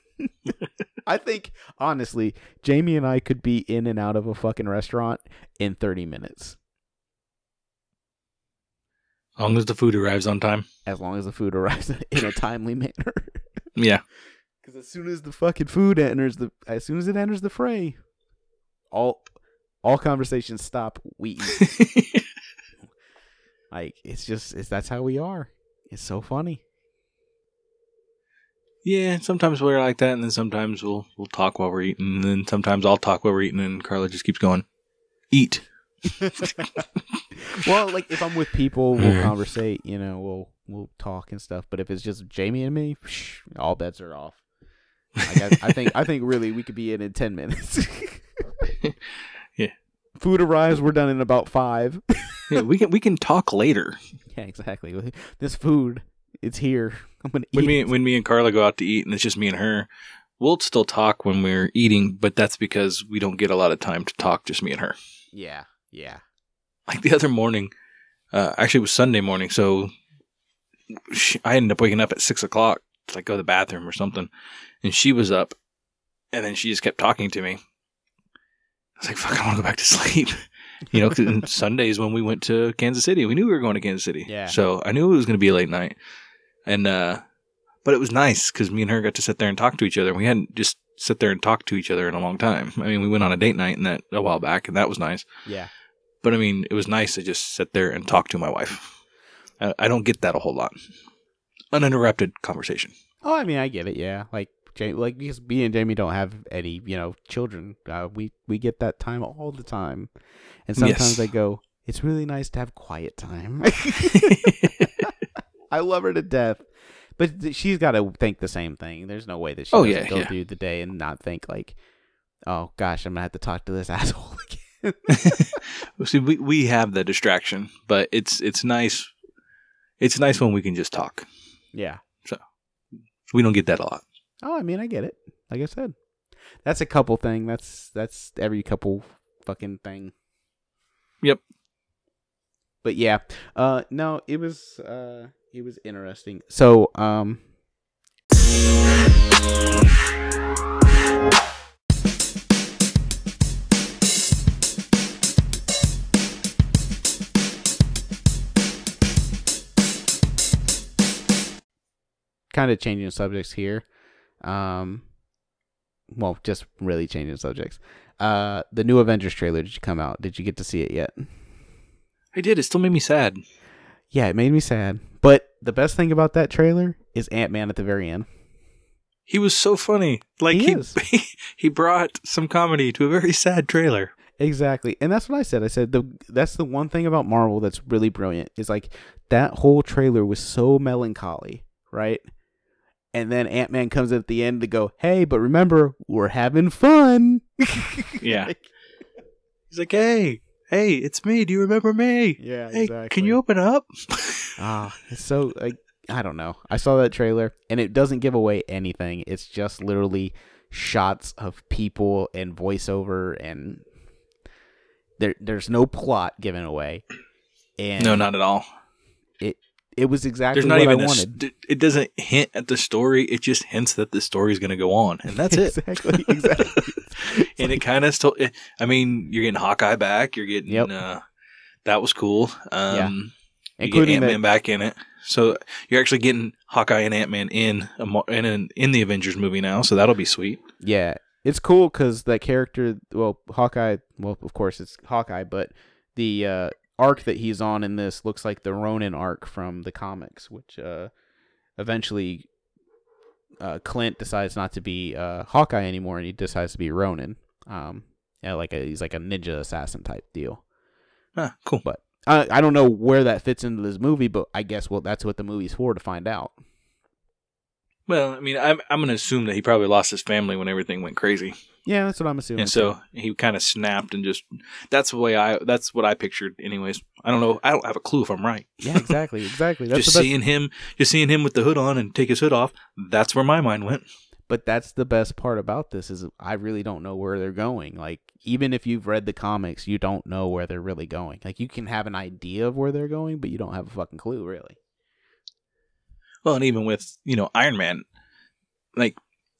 Speaker 2: I think honestly, Jamie and I could be in and out of a fucking restaurant in 30 minutes
Speaker 1: As long as the food arrives on time.
Speaker 2: as long as the food arrives in a timely manner.
Speaker 1: Yeah.
Speaker 2: Because as soon as the fucking food enters the, as soon as it enters the fray, all all conversations stop. We like it's just it's that's how we are. It's so funny.
Speaker 1: Yeah, sometimes we're like that, and then sometimes we'll we'll talk while we're eating, and then sometimes I'll talk while we're eating, and Carla just keeps going, eat.
Speaker 2: well, like if I'm with people, we'll conversate. You know, we'll we'll talk and stuff. But if it's just Jamie and me, psh, all bets are off. I, I think I think really we could be in in ten minutes.
Speaker 1: Yeah.
Speaker 2: Food arrives. We're done in about five.
Speaker 1: Yeah, we can we can talk later.
Speaker 2: Yeah, exactly. This food, it's here. I'm gonna
Speaker 1: When
Speaker 2: eat.
Speaker 1: me when me and Carla go out to eat, and it's just me and her, we'll still talk when we're eating, but that's because we don't get a lot of time to talk, just me and her.
Speaker 2: yeah, yeah.
Speaker 1: like the other morning uh actually it was sunday morning so she, i ended up waking up at six o'clock to like go to the bathroom or something and she was up and then she just kept talking to me i was like fuck i want to go back to sleep you know 'cause sundays when we went to kansas city we knew we were going to kansas city
Speaker 2: Yeah.
Speaker 1: so i knew it was going to be a late night and uh but it was nice because me and her got to sit there and talk to each other we hadn't just sit there and talk to each other in a long time i mean we went on a date night and that a while back and that was nice
Speaker 2: Yeah.
Speaker 1: but I mean, it was nice to just sit there and talk to my wife. I, I don't get that a whole lot. Uninterrupted conversation.
Speaker 2: Oh, I mean, I get it. Yeah, like Jamie, like because me and Jamie don't have any, you know, children. Uh, we we get that time all the time, and sometimes
Speaker 1: Yes.
Speaker 2: I go, "It's really nice to have quiet time." I love her to death, but she's got to think the same thing. There's no way that she
Speaker 1: Oh, yeah,
Speaker 2: go
Speaker 1: yeah.
Speaker 2: through the day and not think like, "Oh gosh, I'm gonna have to talk to this asshole again."
Speaker 1: See, we, we have the distraction, but it's it's nice. It's nice when we can just talk.
Speaker 2: yeah.
Speaker 1: So we don't get that a lot.
Speaker 2: Oh, I mean, I get it. Like I said, that's a couple thing. That's that's every couple fucking thing.
Speaker 1: Yep.
Speaker 2: But yeah, uh, no, it was uh, it was interesting. So, um, kind of changing subjects here. Um, well, just really changing subjects. Uh, the new Avengers trailer did you come out? Did you get to see it yet?
Speaker 1: I did. It still made me sad.
Speaker 2: Yeah, it made me sad. But the best thing about that trailer is Ant Man at the very end.
Speaker 1: He was so funny. Like
Speaker 2: He
Speaker 1: he
Speaker 2: is.
Speaker 1: he, brought some comedy to a very sad trailer.
Speaker 2: Exactly, and that's what I said. I said the that's the one thing about Marvel that's really brilliant is like that whole trailer was so melancholy, right? And then Ant Man comes at the end to go, "Hey, but remember, we're having fun."
Speaker 1: Yeah. He's like, "Hey, hey, it's me. Do you remember me?
Speaker 2: yeah.
Speaker 1: Hey, can you open up?"
Speaker 2: Ah, it's so like I don't know. I saw that trailer and it doesn't give away anything. It's just literally shots of people and voiceover and there there's no plot given away. And
Speaker 1: no, not at all.
Speaker 2: it was exactly
Speaker 1: There's not
Speaker 2: what
Speaker 1: even
Speaker 2: I wanted.
Speaker 1: st- it doesn't hint at the story. It just hints that the story is going to go on, and that's it.
Speaker 2: exactly, exactly.
Speaker 1: and it kind of still. I mean, you're getting Hawkeye back. You're getting.
Speaker 2: Yep.
Speaker 1: Uh, that was cool. Um, You
Speaker 2: Including
Speaker 1: Ant Man back in it, so you're actually getting Hawkeye and Ant Man in a, in an, in the Avengers movie now. So that'll be sweet.
Speaker 2: yeah, it's cool because that character, well, Hawkeye, well, of course it's Hawkeye, but the uh, arc that he's on in this looks like the Ronin arc from the comics, which uh, eventually uh, Clint decides not to be uh, Hawkeye anymore, and he decides to be Ronin. Um, yeah, like a, he's like a ninja assassin type deal.
Speaker 1: Ah, cool.
Speaker 2: But I I don't know where that fits into this movie, but I guess well that's what the movie's for to find out.
Speaker 1: Well, I mean, I'm I'm going to assume that he probably lost his family when everything went crazy,
Speaker 2: Yeah, that's what I'm assuming.
Speaker 1: and so he kind of snapped and just. That's the way I. That's what I pictured. Anyways, I don't know. I don't have a clue if I'm right.
Speaker 2: yeah, exactly, exactly. That's
Speaker 1: just
Speaker 2: the best,
Speaker 1: seeing him, just seeing him with the hood on and take his hood off. That's where my mind went.
Speaker 2: but that's the best part about this is I really don't know where they're going. Like even if you've read the comics, you don't know where they're really going. Like you can have an idea of where they're going, but you don't have a fucking clue really.
Speaker 1: Well, and even with you know Iron Man, like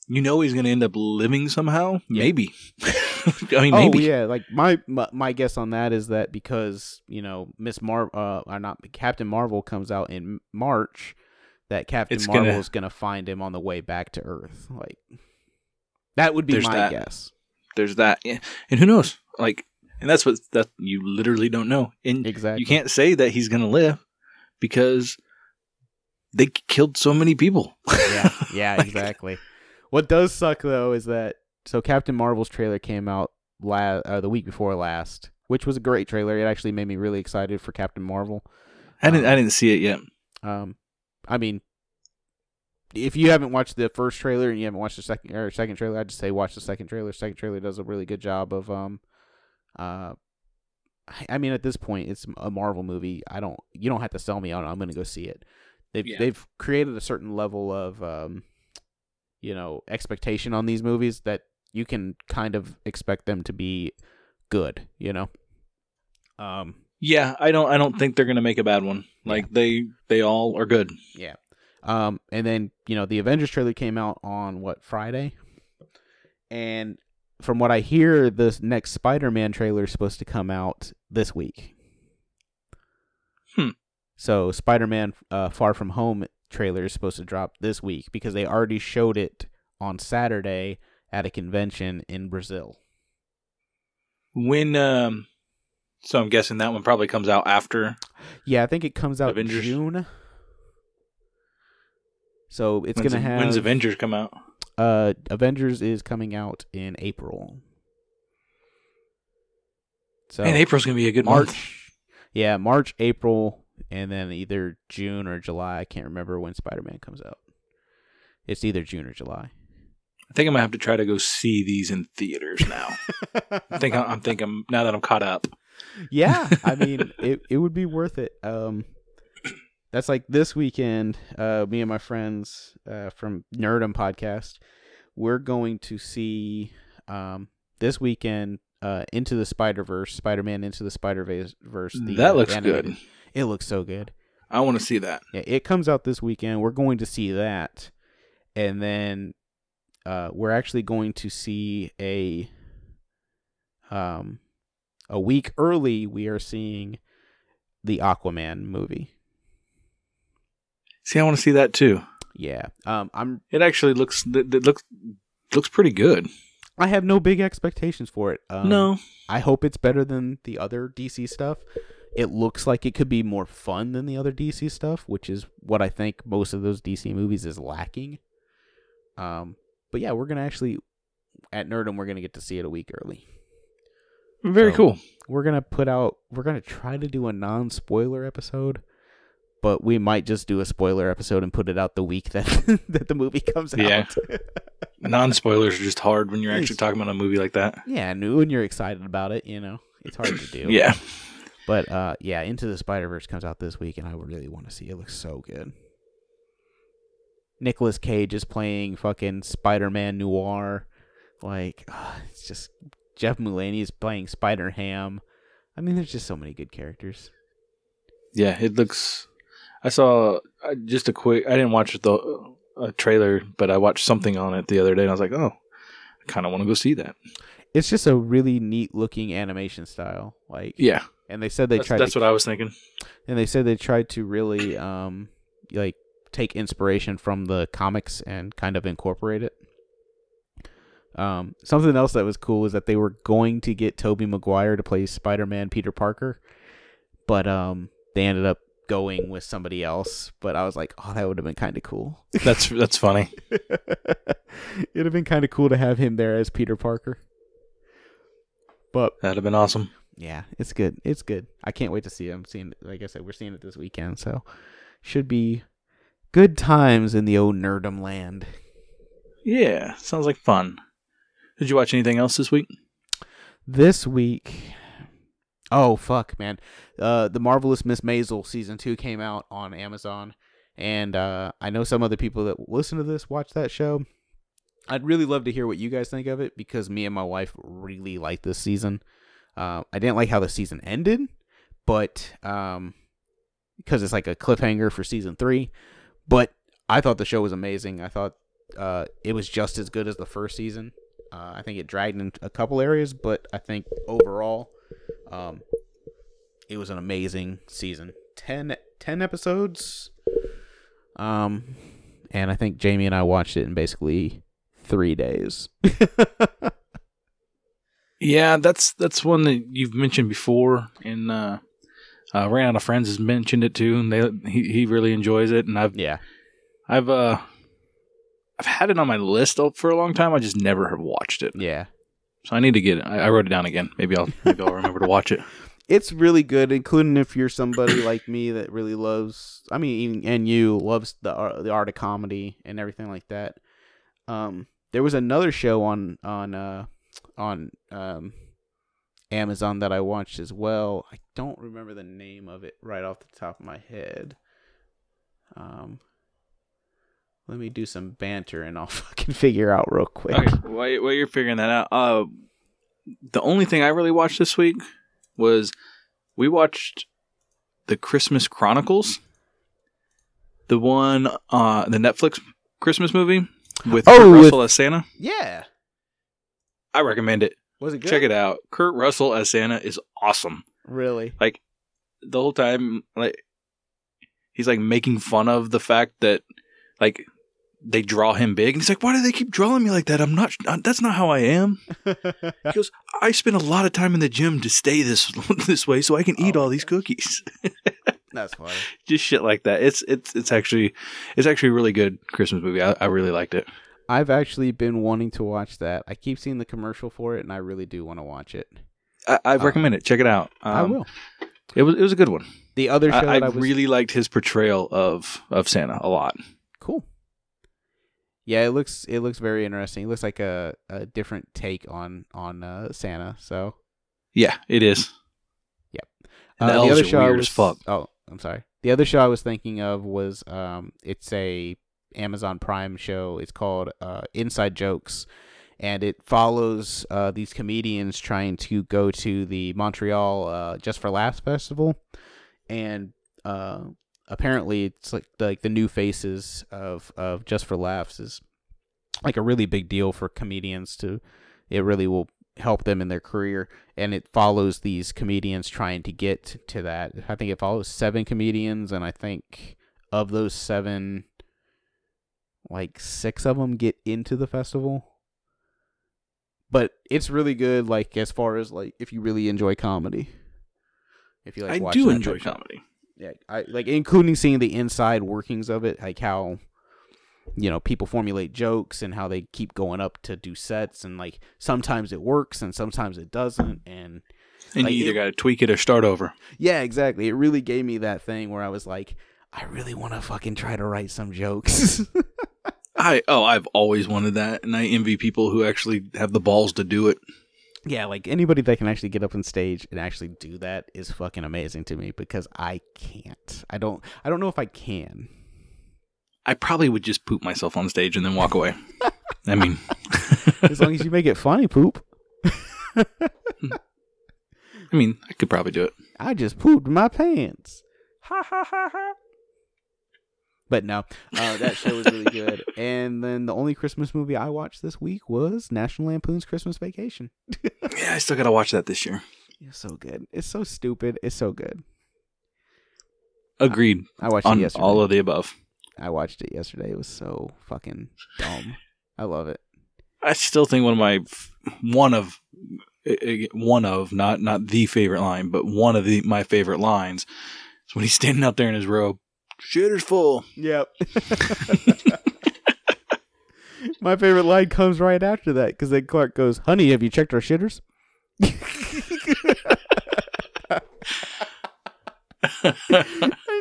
Speaker 1: you know he's going to end up living somehow.
Speaker 2: Yeah.
Speaker 1: Maybe. I mean,
Speaker 2: oh
Speaker 1: maybe.
Speaker 2: yeah, like my, my my guess on that is that because you know Miss Mar uh or not Captain Marvel comes out in March, that Captain
Speaker 1: It's
Speaker 2: Marvel
Speaker 1: gonna-
Speaker 2: is gonna find him on the way back to Earth. Like that would be
Speaker 1: There's
Speaker 2: my
Speaker 1: that.
Speaker 2: guess.
Speaker 1: There's that. Yeah. And who knows? Like, and that's what that you literally don't know. And
Speaker 2: Exactly.
Speaker 1: you can't say that he's going to live because they killed so many people.
Speaker 2: yeah, yeah,
Speaker 1: Like-
Speaker 2: exactly. What does suck though is that so Captain Marvel's trailer came out la- uh, the week before last, which was a great trailer. It actually made me really excited for Captain Marvel.
Speaker 1: I didn't.
Speaker 2: Um,
Speaker 1: I didn't see it yet.
Speaker 2: Um, I mean, if you haven't watched the first trailer and you haven't watched the second or second trailer, I'd just say watch the second trailer. Second trailer does a really good job of um, uh, I- mean, at this point, it's a Marvel movie. I don't, you don't have to sell me on. it. I'm going to go see it. They've
Speaker 1: Yeah.
Speaker 2: they've created a certain level of um, you know, expectation on these movies that you can kind of expect them to be good. You know, um,
Speaker 1: Yeah, I don't. I don't think they're going to make a bad one. Like they, they all are good.
Speaker 2: Yeah. Um, and then you know the Avengers trailer came out on what Friday, and from what I hear, the next Spider-Man trailer is supposed to come out this week.
Speaker 1: Hmm.
Speaker 2: So Spider-Man uh, Far From Home trailer is supposed to drop this week because they already showed it on Saturday at a convention in Brazil.
Speaker 1: When, um, so I'm guessing that one probably comes out after.
Speaker 2: Yeah, I think it comes out
Speaker 1: Avengers?
Speaker 2: June. So it's
Speaker 1: when's,
Speaker 2: gonna have
Speaker 1: when's Avengers come out?
Speaker 2: Uh, Avengers is coming out in April. So
Speaker 1: Man, April's going to be a good
Speaker 2: March,
Speaker 1: month.
Speaker 2: yeah, March, April, and then either June or July. I can't remember when Spider Man comes out. It's either June or July.
Speaker 1: I think I'm gonna have to try to go see these in theaters now. I think I'm, I'm thinking now that I'm caught up.
Speaker 2: yeah, I mean, it it would be worth it. Um, that's like this weekend. Uh, me and my friends uh, from Nerdum podcast, we're going to see um this weekend uh into the Spider Verse, Spider Man into the Spider Verse.
Speaker 1: that looks good.
Speaker 2: It looks so good.
Speaker 1: I want to see that.
Speaker 2: Yeah, it comes out this weekend. We're going to see that, and then uh, we're actually going to see a um a week early. We are seeing the Aquaman movie.
Speaker 1: See, I want to see that too.
Speaker 2: Yeah, um, I'm.
Speaker 1: It actually looks it, looks looks pretty good.
Speaker 2: I have no big expectations for it. Um,
Speaker 1: no,
Speaker 2: I hope it's better than the other DC stuff. It looks like it could be more fun than the other DC stuff, which is what I think most of those DC movies is lacking. Um, but yeah, we're gonna actually at Nerdum we're gonna get to see it a week early.
Speaker 1: very
Speaker 2: So-
Speaker 1: cool.
Speaker 2: We're gonna put out we're gonna try to do a non spoiler episode, but we might just do a spoiler episode and put it out the week that that the movie comes
Speaker 1: Yeah.
Speaker 2: out.
Speaker 1: Non spoilers are just hard when you're actually talking about a movie like that.
Speaker 2: yeah, and when you're excited about it, you know, it's hard to do.
Speaker 1: Yeah,
Speaker 2: But uh, yeah, Into the Spider Verse comes out this week, and I really want to see it. It looks so good. Nicolas Cage is playing fucking Spider Man Noir. Like, ah, it's just Jeff Mulaney is playing Spider Ham. I mean, there's just so many good characters.
Speaker 1: yeah. It looks. I saw uh, just a quick. I didn't watch the uh, trailer, but I watched something on it the other day, and I was like, oh, I kind of want to go see that.
Speaker 2: It's just a really neat looking animation style. Like,
Speaker 1: Yeah,
Speaker 2: and they said they
Speaker 1: that's,
Speaker 2: tried.
Speaker 1: that's
Speaker 2: to,
Speaker 1: what I was thinking.
Speaker 2: and they said they tried to really um like take inspiration from the comics and kind of incorporate it. Um, something else that was cool was that they were going to get Tobey Maguire to play Spider-Man Peter Parker, but um, they ended up going with somebody else. But I was like, oh, that would have been kind of cool.
Speaker 1: That's that's funny.
Speaker 2: It'd have been kind of cool to have him there as Peter Parker. But
Speaker 1: That'd have been awesome.
Speaker 2: Yeah, it's good. It's good. I can't wait to see it. I'm Seeing, it- like I said, we're seeing it this weekend, so should be good times in the old nerdum land.
Speaker 1: Yeah, sounds like fun. Did you watch anything else this week?
Speaker 2: This week, oh fuck, man, uh, the marvelous Miss Maisel season two came out on Amazon, and uh, I know some other people that listen to this watch that show. I'd really love to hear what you guys think of it because me and my wife really like this season. Uh, I didn't like how the season ended, but um, because it's like a cliffhanger for season three. But I thought the show was amazing. I thought uh, it was just as good as the first season. Uh, I think it dragged in a couple areas, but I think overall, um, it was an amazing season. 10, 10 episodes. Um, and I think Jamie and I watched it in basically three days.
Speaker 1: Yeah, that's that's one that you've mentioned before, and uh, uh, ran out of friends has mentioned it too, and they he, he really enjoys it, and I've
Speaker 2: yeah.
Speaker 1: I've uh I've had it on my list for a long time. I just never have watched it,
Speaker 2: Yeah.
Speaker 1: so I need to get it. I, I wrote it down again. Maybe I'll maybe I'll remember to watch it.
Speaker 2: it's really good, including if you're somebody like me that really loves. I mean, even and you loves the art, the art of comedy and everything like that. Um, there was another show on on uh on um Amazon that I watched as well. I don't remember the name of it right off the top of my head. Um, let me do some banter and I'll fucking figure out real quick.
Speaker 1: Okay, while, you- while you're figuring that out, uh, the only thing I really watched this week was we watched the Christmas Chronicles, the one, uh, the Netflix Christmas movie with
Speaker 2: Oh,
Speaker 1: Kurt
Speaker 2: with-
Speaker 1: Russell as Santa.
Speaker 2: Yeah,
Speaker 1: I recommend it.
Speaker 2: was it good?
Speaker 1: Check it out. Kurt Russell as Santa is awesome.
Speaker 2: Really?
Speaker 1: Like the whole time, like he's like making fun of the fact that like they draw him big, and he's like, "Why do they keep drawing me like that? I'm not. Uh, that's not how I am." He goes, I spend a lot of time in the gym to stay this this way so I can eat
Speaker 2: Oh,
Speaker 1: all these cookies.
Speaker 2: That's funny.
Speaker 1: Just shit like that. It's it's it's actually it's actually a really good Christmas movie. I, I really liked it.
Speaker 2: I've actually been wanting to watch that. I keep seeing the commercial for it, and I really do want to watch it.
Speaker 1: I, I
Speaker 2: Uh,
Speaker 1: recommend it. Check it out.
Speaker 2: I
Speaker 1: Um,
Speaker 2: will.
Speaker 1: It was it was a good one.
Speaker 2: The other show
Speaker 1: I, I
Speaker 2: I was
Speaker 1: really liked his portrayal of of Santa a lot.
Speaker 2: cool. Yeah, it looks it looks very interesting. It looks like a, a different take on on uh, Santa. So
Speaker 1: Yeah, it is. And the
Speaker 2: Uh,
Speaker 1: elves are weird as fuck.
Speaker 2: Oh, I'm sorry. The other show I was thinking of was um, it's a Amazon Prime show. It's called uh, Inside Jokes, and it follows uh, these comedians trying to go to the Montreal uh, Just for Laughs festival, and uh, apparently it's like the, like the new faces of of Just for Laughs is like a really big deal for comedians to. It really will help them in their career and it follows these comedians trying to get to that. I think it follows seven comedians, and I think of those seven, like six of them get into the festival. But it's really good, like as far as like if you really enjoy comedy. If you like,
Speaker 1: I do enjoy
Speaker 2: type
Speaker 1: comedy.
Speaker 2: yeah, I like including seeing the inside workings of it, like how you know people formulate jokes and how they keep going up to do sets, and like sometimes it works and sometimes it doesn't, and
Speaker 1: And
Speaker 2: Like,
Speaker 1: you either got to tweak it or start over.
Speaker 2: yeah, exactly. It really gave me that thing where I was like, I really want to fucking try to write some jokes.
Speaker 1: I oh, I've always wanted that, and I envy people who actually have the balls to do it.
Speaker 2: yeah, like anybody that can actually get up on stage and actually do that is fucking amazing to me because I can't. I don't. I don't know if I can.
Speaker 1: I probably would just poop myself on stage and then walk away. I mean,
Speaker 2: As long as you make it funny, poop.
Speaker 1: I mean, I could probably do it.
Speaker 2: I just pooped my pants. Ha ha ha ha. But no, uh, that show was really good. And then the only Christmas movie I watched this week was National Lampoon's Christmas Vacation.
Speaker 1: Yeah, I still got to watch that this year.
Speaker 2: It's so good. It's so stupid. It's so good.
Speaker 1: Agreed
Speaker 2: I watched it
Speaker 1: on
Speaker 2: yesterday.
Speaker 1: all of the above.
Speaker 2: I watched it yesterday. It was so fucking dumb. I love it.
Speaker 1: I still think one of my one of eh, eh, one of not not the favorite line, but one of the my favorite lines is when he's standing out there in his robe. Shitter's full.
Speaker 2: Yep. My favorite line comes right after that because then Clark goes, "Honey, have you checked our shitters?" I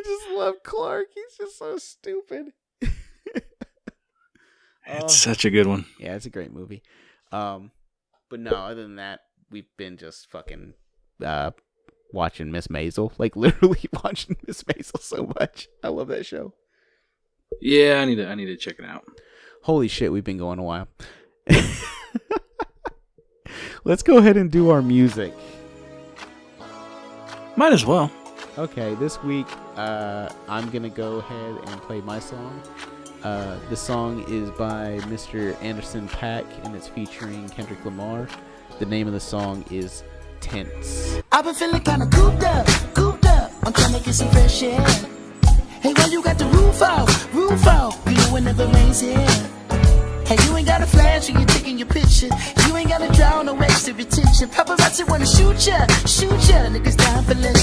Speaker 2: just love Clark. He's just so stupid. Oh.
Speaker 1: It's such a good one.
Speaker 2: Yeah, it's a great movie. Um, but no, other than that, we've been just fucking uh watching Miss Maisel, like literally watching Miss Maisel so much. I love that show.
Speaker 1: Yeah, I need to I need to check it out.
Speaker 2: Holy shit, we've been going a while. Let's go ahead and do our music.
Speaker 1: Might as well.
Speaker 2: Okay, this week uh, I'm gonna go ahead and play my song. Uh, this song is by Mr. Anderson Paak and it's featuring Kendrick Lamar. The name of the song is Tints.
Speaker 4: I've been feeling kinda cooped up, cooped up. I'm trying to get some fresh air. Hey, why you got the roof out, roof out? You know it never rains here. Hey, you ain't got a flash when you're taking your picture. You ain't gotta drown no extra attention. Paparazzi wanna shoot ya, shoot ya. Niggas down for less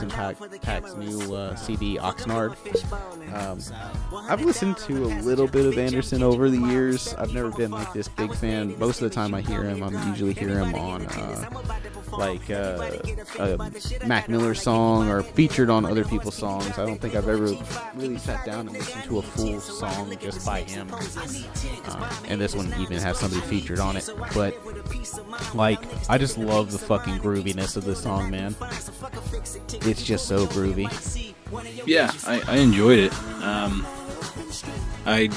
Speaker 2: Anderson Paak, Paak's new uh, CD, Oxnard. Um, I've listened to a little bit of Anderson over the years. I've never been like this big fan. Most of the time I hear him, I'm usually hear him on uh, like uh, a Mac Miller song or featured on other people's songs. I don't think I've ever really sat down and listened to a full song just by him. Um, and this one even has somebody featured on it. But like, I just love the fucking grooviness of this song, man. It's just so groovy.
Speaker 1: Yeah, I, I enjoyed it. Um, I,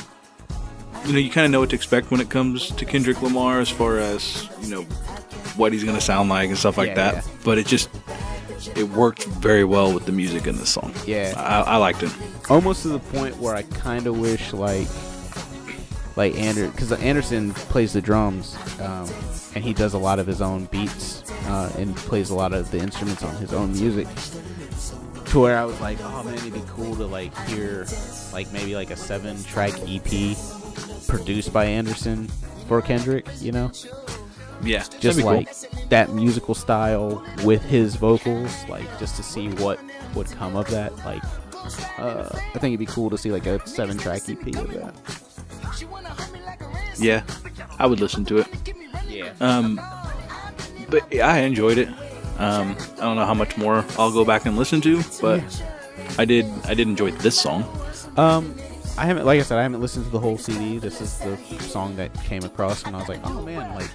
Speaker 1: you know, you kind of know what to expect when it comes to Kendrick Lamar as far as you know what he's gonna sound like and stuff like
Speaker 2: Yeah,
Speaker 1: that.
Speaker 2: yeah.
Speaker 1: But it just it worked very well with the music in this song.
Speaker 2: Yeah.
Speaker 1: I, I liked it.
Speaker 2: Almost to the point where I kind of wish like, like Ander, because Anderson plays the drums, um, and he does a lot of his own beats, uh, and plays a lot of the instruments on his own music. To where I was like, oh man, it'd be cool to like hear, like maybe like a seven-track EP produced by Anderson for Kendrick, you know?
Speaker 1: Yeah,
Speaker 2: just
Speaker 1: be cool.
Speaker 2: like that musical style with his vocals, like just to see what would come of that. Like, uh, I think it'd be cool to see like a seven track EP of that.
Speaker 1: yeah, I would listen to it.
Speaker 2: Yeah.
Speaker 1: Um, but yeah, I enjoyed it. Um, I don't know how much more I'll go back and listen to, but I did. I did enjoy this song.
Speaker 2: Um, I haven't, like I said, I haven't listened to the whole CD. This is the song that came across, and I was like, oh man, like,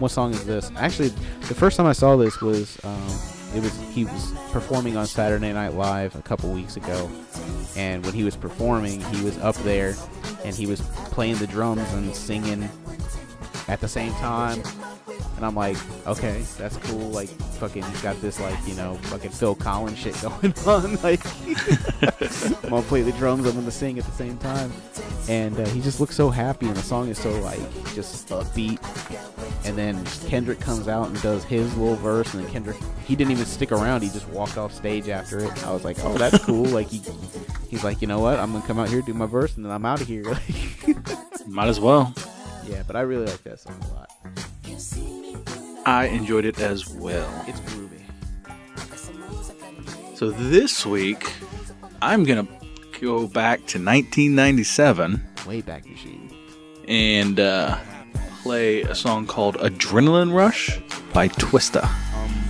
Speaker 2: what song is this? Actually, the first time I saw this was, um, it was he was performing on Saturday Night Live a couple weeks ago, and when he was performing, he was up there, and he was playing the drums and singing at the same time. And I'm like, okay, that's cool. Like, fucking, he's got this, like, you know, fucking Phil Collins shit going on. Like, I'm gonna play the drums, I'm gonna sing at the same time. And uh, he just looks so happy, and the song is so, like, just upbeat. And then Kendrick comes out and does his little verse, and then Kendrick, he didn't even stick around. He just walked off stage after it. I was like, oh, that's cool. like, he, he's like, you know what? I'm gonna come out here, do my verse, and then I'm out of here.
Speaker 1: Might as well.
Speaker 2: Yeah, but I really like that song a lot.
Speaker 1: I enjoyed it as well.
Speaker 2: It's groovy.
Speaker 1: So this week, I'm gonna go back to 1997
Speaker 2: Way back machine.
Speaker 1: and uh, play a song called "Adrenaline Rush" by Twista.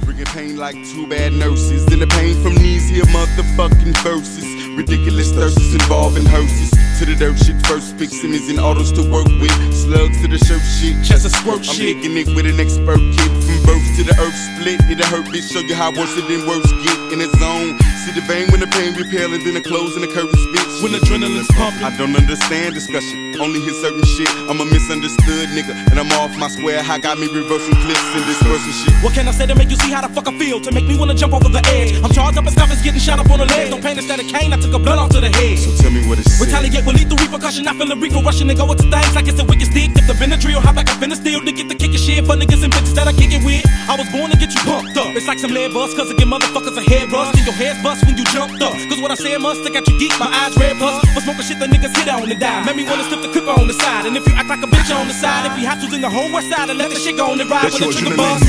Speaker 5: Bringing pain like two bad nurses. And the pain from these here motherfucking verses. Ridiculous thirsts involving hearses. To the dirt shit first. Pick is and autos to work with. Slugs to the shirt shit. Just a squirt I'm shit. picking it with an expert kid. From birth to the earth split. It'll hurt, bitch. Show you how worse it than worse get in a zone. See the vein when the pain repelling, then the clothes and the curtains, bitch.
Speaker 6: When adrenaline's pumping.
Speaker 5: I don't understand discussion. Only hear certain shit. I'm a misunderstood nigga. And I'm off my square. High got me reversing clips and dispersing shit.
Speaker 6: What can I say to make you see how the fuck I feel? To make me wanna jump over the edge. I'm charged up and stuff is getting shot up on the legs. No pain instead of cane, I took a blood off to the head.
Speaker 5: So tell me what it's
Speaker 6: Retaliate with lethal repercussion. I feel the regal rushing and go into things like it's a wicked stick. If the Benadryl, hop back up in the steel to get the kick of shit for niggas and bitches that I kick it with. I was born to get you pumped up. It's like some lead bust, cause I get motherfuckers a head rust. And your head's bust when you jumped up. Cause what I say must stick out your geek, my eyes red plus. For smoking shit the niggas hit on and die. Made me wanna slip the clip on the side. And if you act like a bitch on the side, if we have to, then the whole west side and let the shit go on and ride
Speaker 5: That's
Speaker 6: when the trigger bust.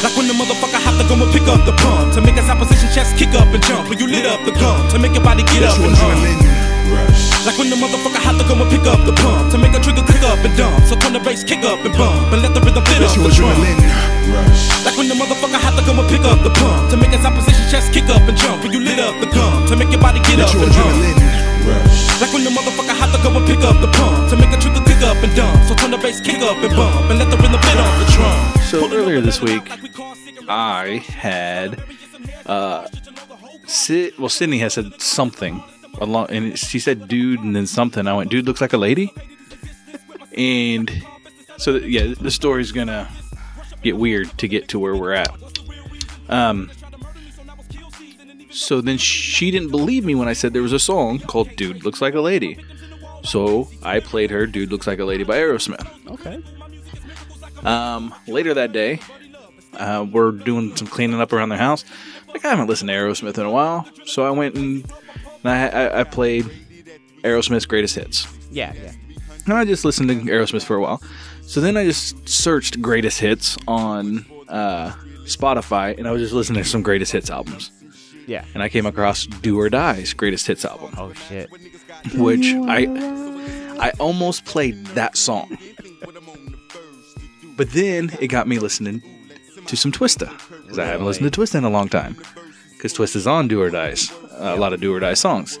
Speaker 6: Like when the motherfucker have to go and pick up the pump. To make his opposition chest kick up and jump. When you lit up the gun To make your body get up and hum. Like when the motherfucker have to go and pick up the pump. To make a trigger click up and dump. So turn the bass kick up and bump. And let the rhythm fit up the drum. Like when the motherfucker have to go and pick up the pump. To make his opposition chest kick up and jump. When you lit up the gun To make your body get up and hum like when the motherfucker have to go and pick up the pump. To make a trigger kick up and dump. So turn the bass kick up and bump. And let the rhythm fit off the drum.
Speaker 1: So earlier this week, I had uh, Sid, well, Sydney has said something along, and she said "dude" and then something. I went, "Dude looks like a lady," and so yeah, the story's gonna get weird to get to where we're at. Um, so then she didn't believe me when I said there was a song called "Dude Looks Like a Lady," so I played her "Dude Looks Like a Lady" by Aerosmith.
Speaker 2: Okay.
Speaker 1: Um, later that day, uh, we're doing some cleaning up around the house. Like I haven't listened to Aerosmith in a while, so I went and, and I, I, I played Aerosmith's greatest hits.
Speaker 2: Yeah, yeah.
Speaker 1: And I just listened to Aerosmith for a while. So then I just searched greatest hits on uh, Spotify, and I was just listening to some greatest hits albums.
Speaker 2: Yeah.
Speaker 1: And I came across Do or Die's greatest hits album,
Speaker 2: Oh shit.
Speaker 1: which I I almost played that song. But then it got me listening to some Twista because I haven't listened to Twista in a long time. Because Twista's on Do or Die's, uh, a lot of Do or Die songs.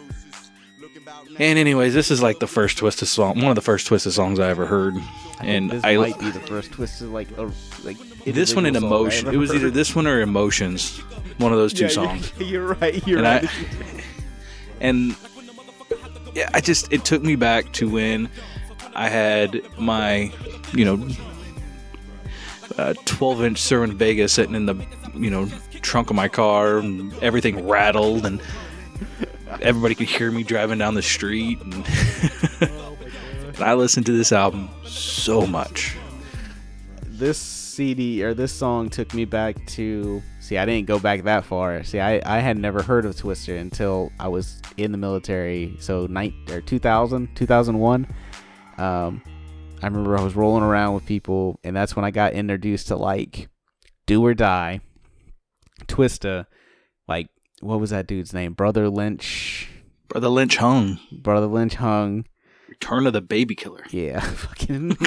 Speaker 1: And anyways, this is like the first twisted song, one of the first twisted songs I ever heard. And
Speaker 2: this
Speaker 1: I,
Speaker 2: might be the first twisted like uh, like
Speaker 1: this one in
Speaker 2: I
Speaker 1: emotion. It was either this one or Emotions, one of those two
Speaker 2: Yeah,
Speaker 1: songs.
Speaker 2: You're, you're right. You're
Speaker 1: And
Speaker 2: right.
Speaker 1: I, and yeah, I just it took me back to when I had my, you know, uh, 12 inch Cerwin Vega sitting in the, you know, trunk of my car, and everything rattled, and everybody could hear me driving down the street, and, and I listened to this album so much.
Speaker 2: this CD or this song took me back to see I didn't go back that far. See I, I had never heard of Twista until I was in the military. So night or 2000, 2001. Um I remember I was rolling around with people and that's when I got introduced to like Do or Die, Twista, like what was that dude's name? Brotha Lynch.
Speaker 1: Brotha Lynch Hung.
Speaker 2: Brotha Lynch Hung.
Speaker 1: Return of the Baby Killer.
Speaker 2: Yeah, fucking.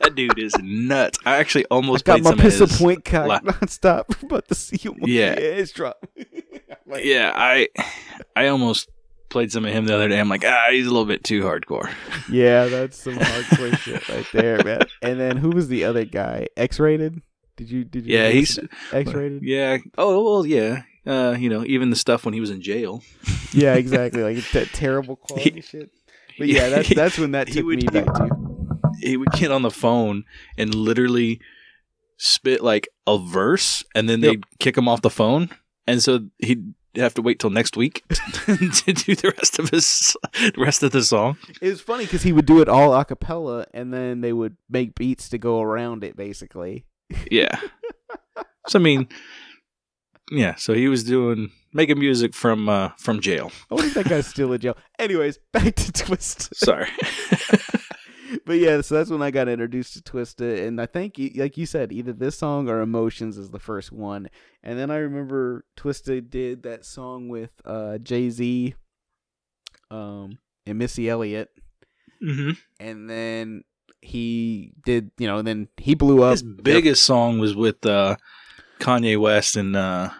Speaker 1: That dude is nuts. I actually
Speaker 2: I
Speaker 1: almost
Speaker 2: got
Speaker 1: played
Speaker 2: my
Speaker 1: some of
Speaker 2: pistol point cocked
Speaker 1: la-
Speaker 2: nonstop. About to see you.
Speaker 1: Yeah.
Speaker 2: it's drop. Like,
Speaker 1: Yeah, I I almost played some of him the other day. I'm like, ah, he's a little bit too hardcore.
Speaker 2: Yeah, that's some hardcore shit right there, man. And then who was the other guy? X-Raided? Did you? Did you?
Speaker 1: Yeah, he's
Speaker 2: X-Raided.
Speaker 1: Yeah. Oh well, yeah. Uh, you know, even the stuff when he was in jail.
Speaker 2: Yeah, exactly. Like that terrible quality shit. But yeah, that's that's when that took
Speaker 1: would-
Speaker 2: me back to.
Speaker 1: He would get on the phone and literally spit like a verse, and then they'd kick him off the phone, and so he'd have to wait till next week to do the rest of his the rest of the song.
Speaker 2: It was funny because he would do it all a cappella, and then they would make beats to go around it, basically.
Speaker 1: Yeah. so I mean, yeah. So he was doing making music from uh, from jail.
Speaker 2: I wonder if that guy's still in jail. Anyways, back to Twist.
Speaker 1: Sorry.
Speaker 2: but yeah, so that's when I got introduced to Twista, and I think, like you said, either this song or Emotions is the first one. And then I remember Twista did that song with uh, Jay Z, um, and Missy Elliott,
Speaker 1: mm-hmm.
Speaker 2: and then he did, you know, then he blew up.
Speaker 1: His biggest song was with uh, Kanye West and uh,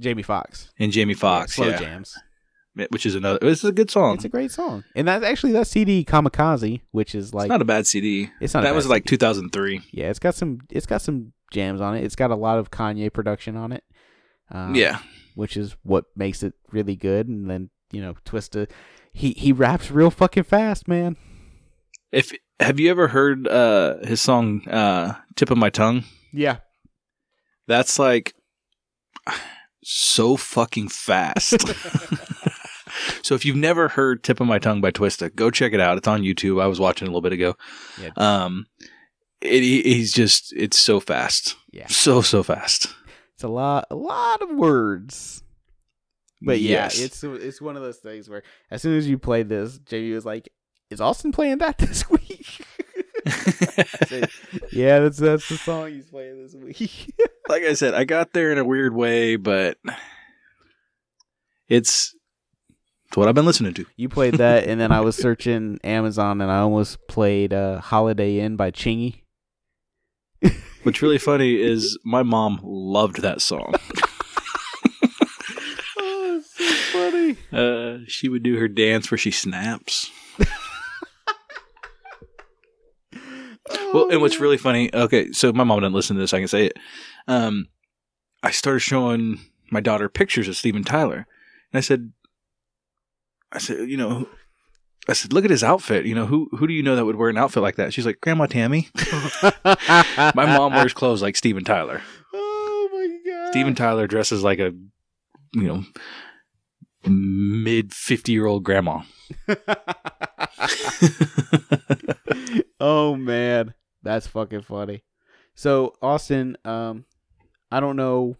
Speaker 2: Jamie Foxx,
Speaker 1: and Jamie Foxx,
Speaker 2: slow
Speaker 1: yeah,
Speaker 2: jams.
Speaker 1: which is another. This is a good song.
Speaker 2: It's a great song, and that's actually that CD Kamikaze, which is like
Speaker 1: it's not a bad CD.
Speaker 2: it's not a
Speaker 1: that was like 2003.
Speaker 2: Yeah, it's got some it's got some jams on it. It's got a lot of Kanye production on it. Um,
Speaker 1: yeah,
Speaker 2: which is what makes it really good. And then you know, Twista, he he raps real fucking fast, man.
Speaker 1: if have you ever heard uh, his song uh, "Tip of My Tongue"?
Speaker 2: Yeah,
Speaker 1: That's like so fucking fast. so if you've never heard "Tip of My Tongue" by Twista, go check it out. It's on YouTube. I was watching a little bit ago.
Speaker 2: Yeah.
Speaker 1: Um, it, he's just it's so fast.
Speaker 2: Yeah.
Speaker 1: So so fast.
Speaker 2: It's a lot, a lot of words. But yeah,
Speaker 1: Yes.
Speaker 2: it's it's one of those things where as soon as you play this, JV was like, "Is Austin playing that this week?" Yeah, that's that's the song he's playing this week.
Speaker 1: like I said, I got there in a weird way, but it's it's what I've been listening to.
Speaker 2: you played that, and then I was searching Amazon, and I almost played uh, "Holiday Inn" by Chingy.
Speaker 1: What's really funny is my mom loved that song.
Speaker 2: Oh, so funny.
Speaker 1: Uh, she would do her dance where she snaps. Well, and what's really funny, okay, so my mom didn't listen to this, I can say it. Um, I started showing my daughter pictures of Steven Tyler. And I said, I said, you know, I said, look at his outfit. You know, who who do you know that would wear an outfit like that? She's like, Grandma Tammy. my mom wears clothes like Steven Tyler.
Speaker 2: Oh my god.
Speaker 1: Steven Tyler dresses like a, you know, mid 50 year old grandma.
Speaker 2: oh man, that's fucking funny. So Austin, um, I don't know,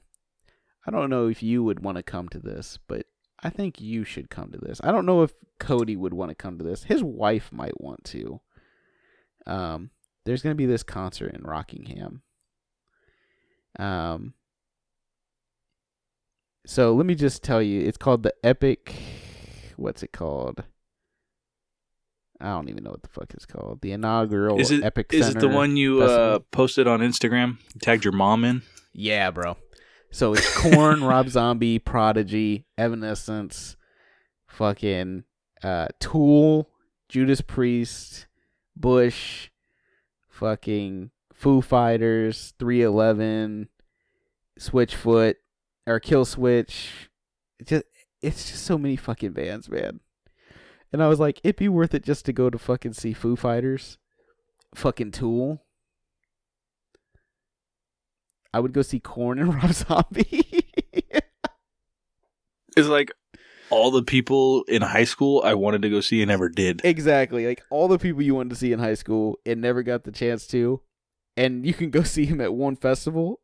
Speaker 2: I don't know if you would want to come to this, but I think you should come to this. I don't know if Cody would want to come to this. His wife might want to. Um, there's gonna be this concert in Rockingham. Um. So let me just tell you, it's called the Epic. What's it called? I don't even know what the fuck it's called. The inaugural
Speaker 1: Is it
Speaker 2: Epic
Speaker 1: is it the one you uh, posted on Instagram? Tagged your mom in?
Speaker 2: Yeah, bro. So it's Korn, Rob Zombie, Prodigy, Evanescence, fucking uh, Tool, Judas Priest, Bush, fucking Foo Fighters, 311, Switchfoot, or Kill Switch. It's just it's just so many fucking bands, man. And I was like, it'd be worth it just to go to fucking see Foo Fighters, fucking Tool. I would go see Korn and Rob Zombie.
Speaker 1: It's like all the people in high school I wanted to go see and never did.
Speaker 2: exactly. Like all the people you wanted to see in high school and never got the chance to. And you can go see him at one festival.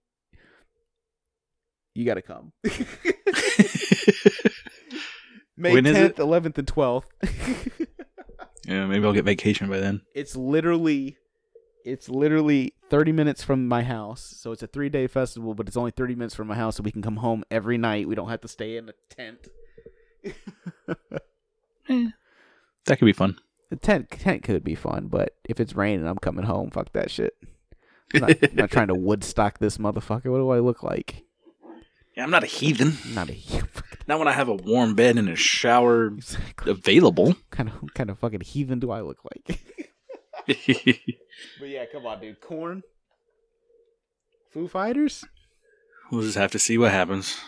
Speaker 2: You got to come. May
Speaker 1: When is
Speaker 2: 10th,
Speaker 1: it?
Speaker 2: 11th, and 12th.
Speaker 1: yeah, maybe I'll get vacation by then.
Speaker 2: it's literally it's literally 30 minutes from my house. So it's a 3-day festival, but it's only 30 minutes from my house so we can come home every night. We don't have to stay in a tent.
Speaker 1: Eh, that could be fun.
Speaker 2: The tent tent could be fun, but if it's raining, I'm coming home. Fuck that shit. I'm not, I'm not trying to woodstock this motherfucker. What do I look like?
Speaker 1: Yeah, I'm not a heathen.
Speaker 2: I'm not a
Speaker 1: Not when I have a warm bed and a shower
Speaker 2: exactly.
Speaker 1: available.
Speaker 2: kind of kind of fucking heathen do I look like? but yeah, come on, dude. Korn, Foo Fighters,
Speaker 1: we'll just have to see what happens.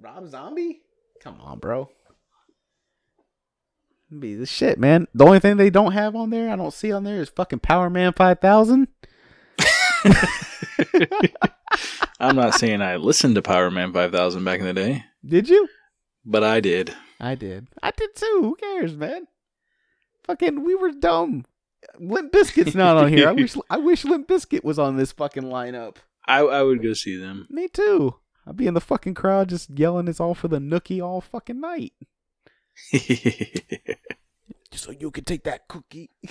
Speaker 2: Rob Zombie. Come on, bro. Be the shit, man. The only thing they don't have on there, I don't see on there, is fucking Power Man Five Thousand.
Speaker 1: I'm not saying I listened to Power Man 5000 back in the day,
Speaker 2: Did you?
Speaker 1: But I did.
Speaker 2: I did. I did too. Who cares, man? Fucking, we were dumb. Limp Bizkit's not on here. I wish. I wish Limp Bizkit was on this fucking lineup.
Speaker 1: I, I would go see them.
Speaker 2: Me too. I'd be in the fucking crowd just yelling, "It's all for the nookie all fucking night." Just so you can take that cookie.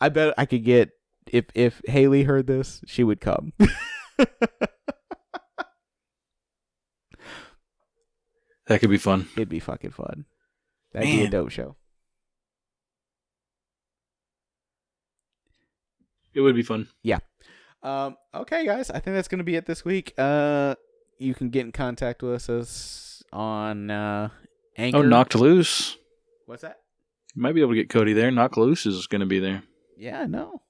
Speaker 2: I bet I could get if if Haley heard this, she would come.
Speaker 1: that could be fun.
Speaker 2: It'd be fucking fun. That'd be a dope show.
Speaker 1: It would be fun. Yeah.
Speaker 2: Um, okay, guys, I think that's gonna be it this week. Uh, you can get in contact with us on uh, Anchor.
Speaker 1: Oh, Knocked Loose.
Speaker 2: What's that?
Speaker 1: You might be able to get Cody there. Knocked Loose is going to be there.
Speaker 2: Yeah, I know.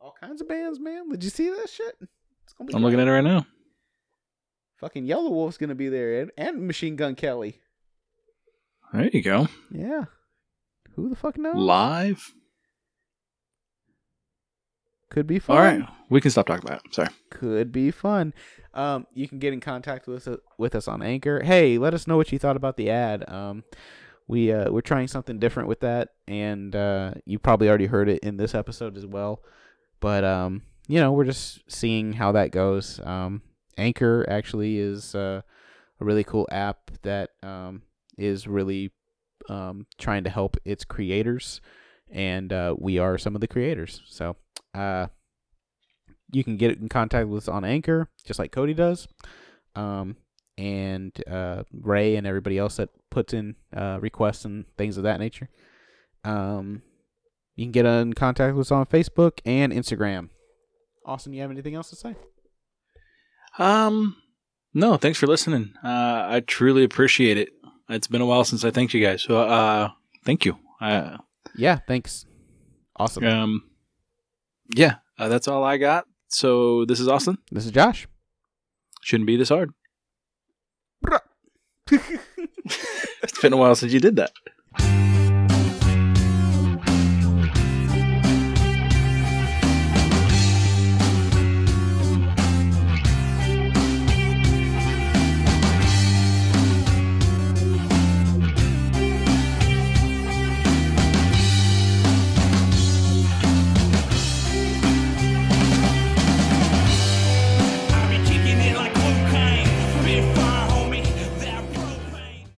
Speaker 2: All kinds of bands, man. Did you see that shit? It's gonna be
Speaker 1: I'm looking at it right now.
Speaker 2: Fucking Yelawolf's gonna be there, and, and Machine Gun Kelly.
Speaker 1: There you go.
Speaker 2: Yeah. Who the fuck knows?
Speaker 1: Live.
Speaker 2: Could be fun.
Speaker 1: All right. We can stop talking about it. Sorry.
Speaker 2: Could be fun. Um, you can get in contact with us with us on Anchor. Hey, let us know what you thought about the ad. Um, we uh, we're trying something different with that, and uh, you probably already heard it in this episode as well. But um, you know, we're just seeing how that goes. Um, Anchor actually is uh, a really cool app that um, is really um, trying to help its creators, and uh, we are some of the creators. So uh, you can get in contact with us on Anchor, just like Cody does. Um, and uh, Ray and everybody else that puts in uh, requests and things of that nature. Um, you can get in contact with us on Facebook and Instagram. Austin, you have anything else to say?
Speaker 1: Um, no, thanks for listening. Uh, I truly appreciate it. It's been a while since I thanked you guys, so uh, thank you. Uh,
Speaker 2: Yeah, thanks. Awesome.
Speaker 1: um, yeah, uh, that's all I got. So this is Austin.
Speaker 2: This is Josh.
Speaker 1: Shouldn't be this hard. it's been a while since you did that.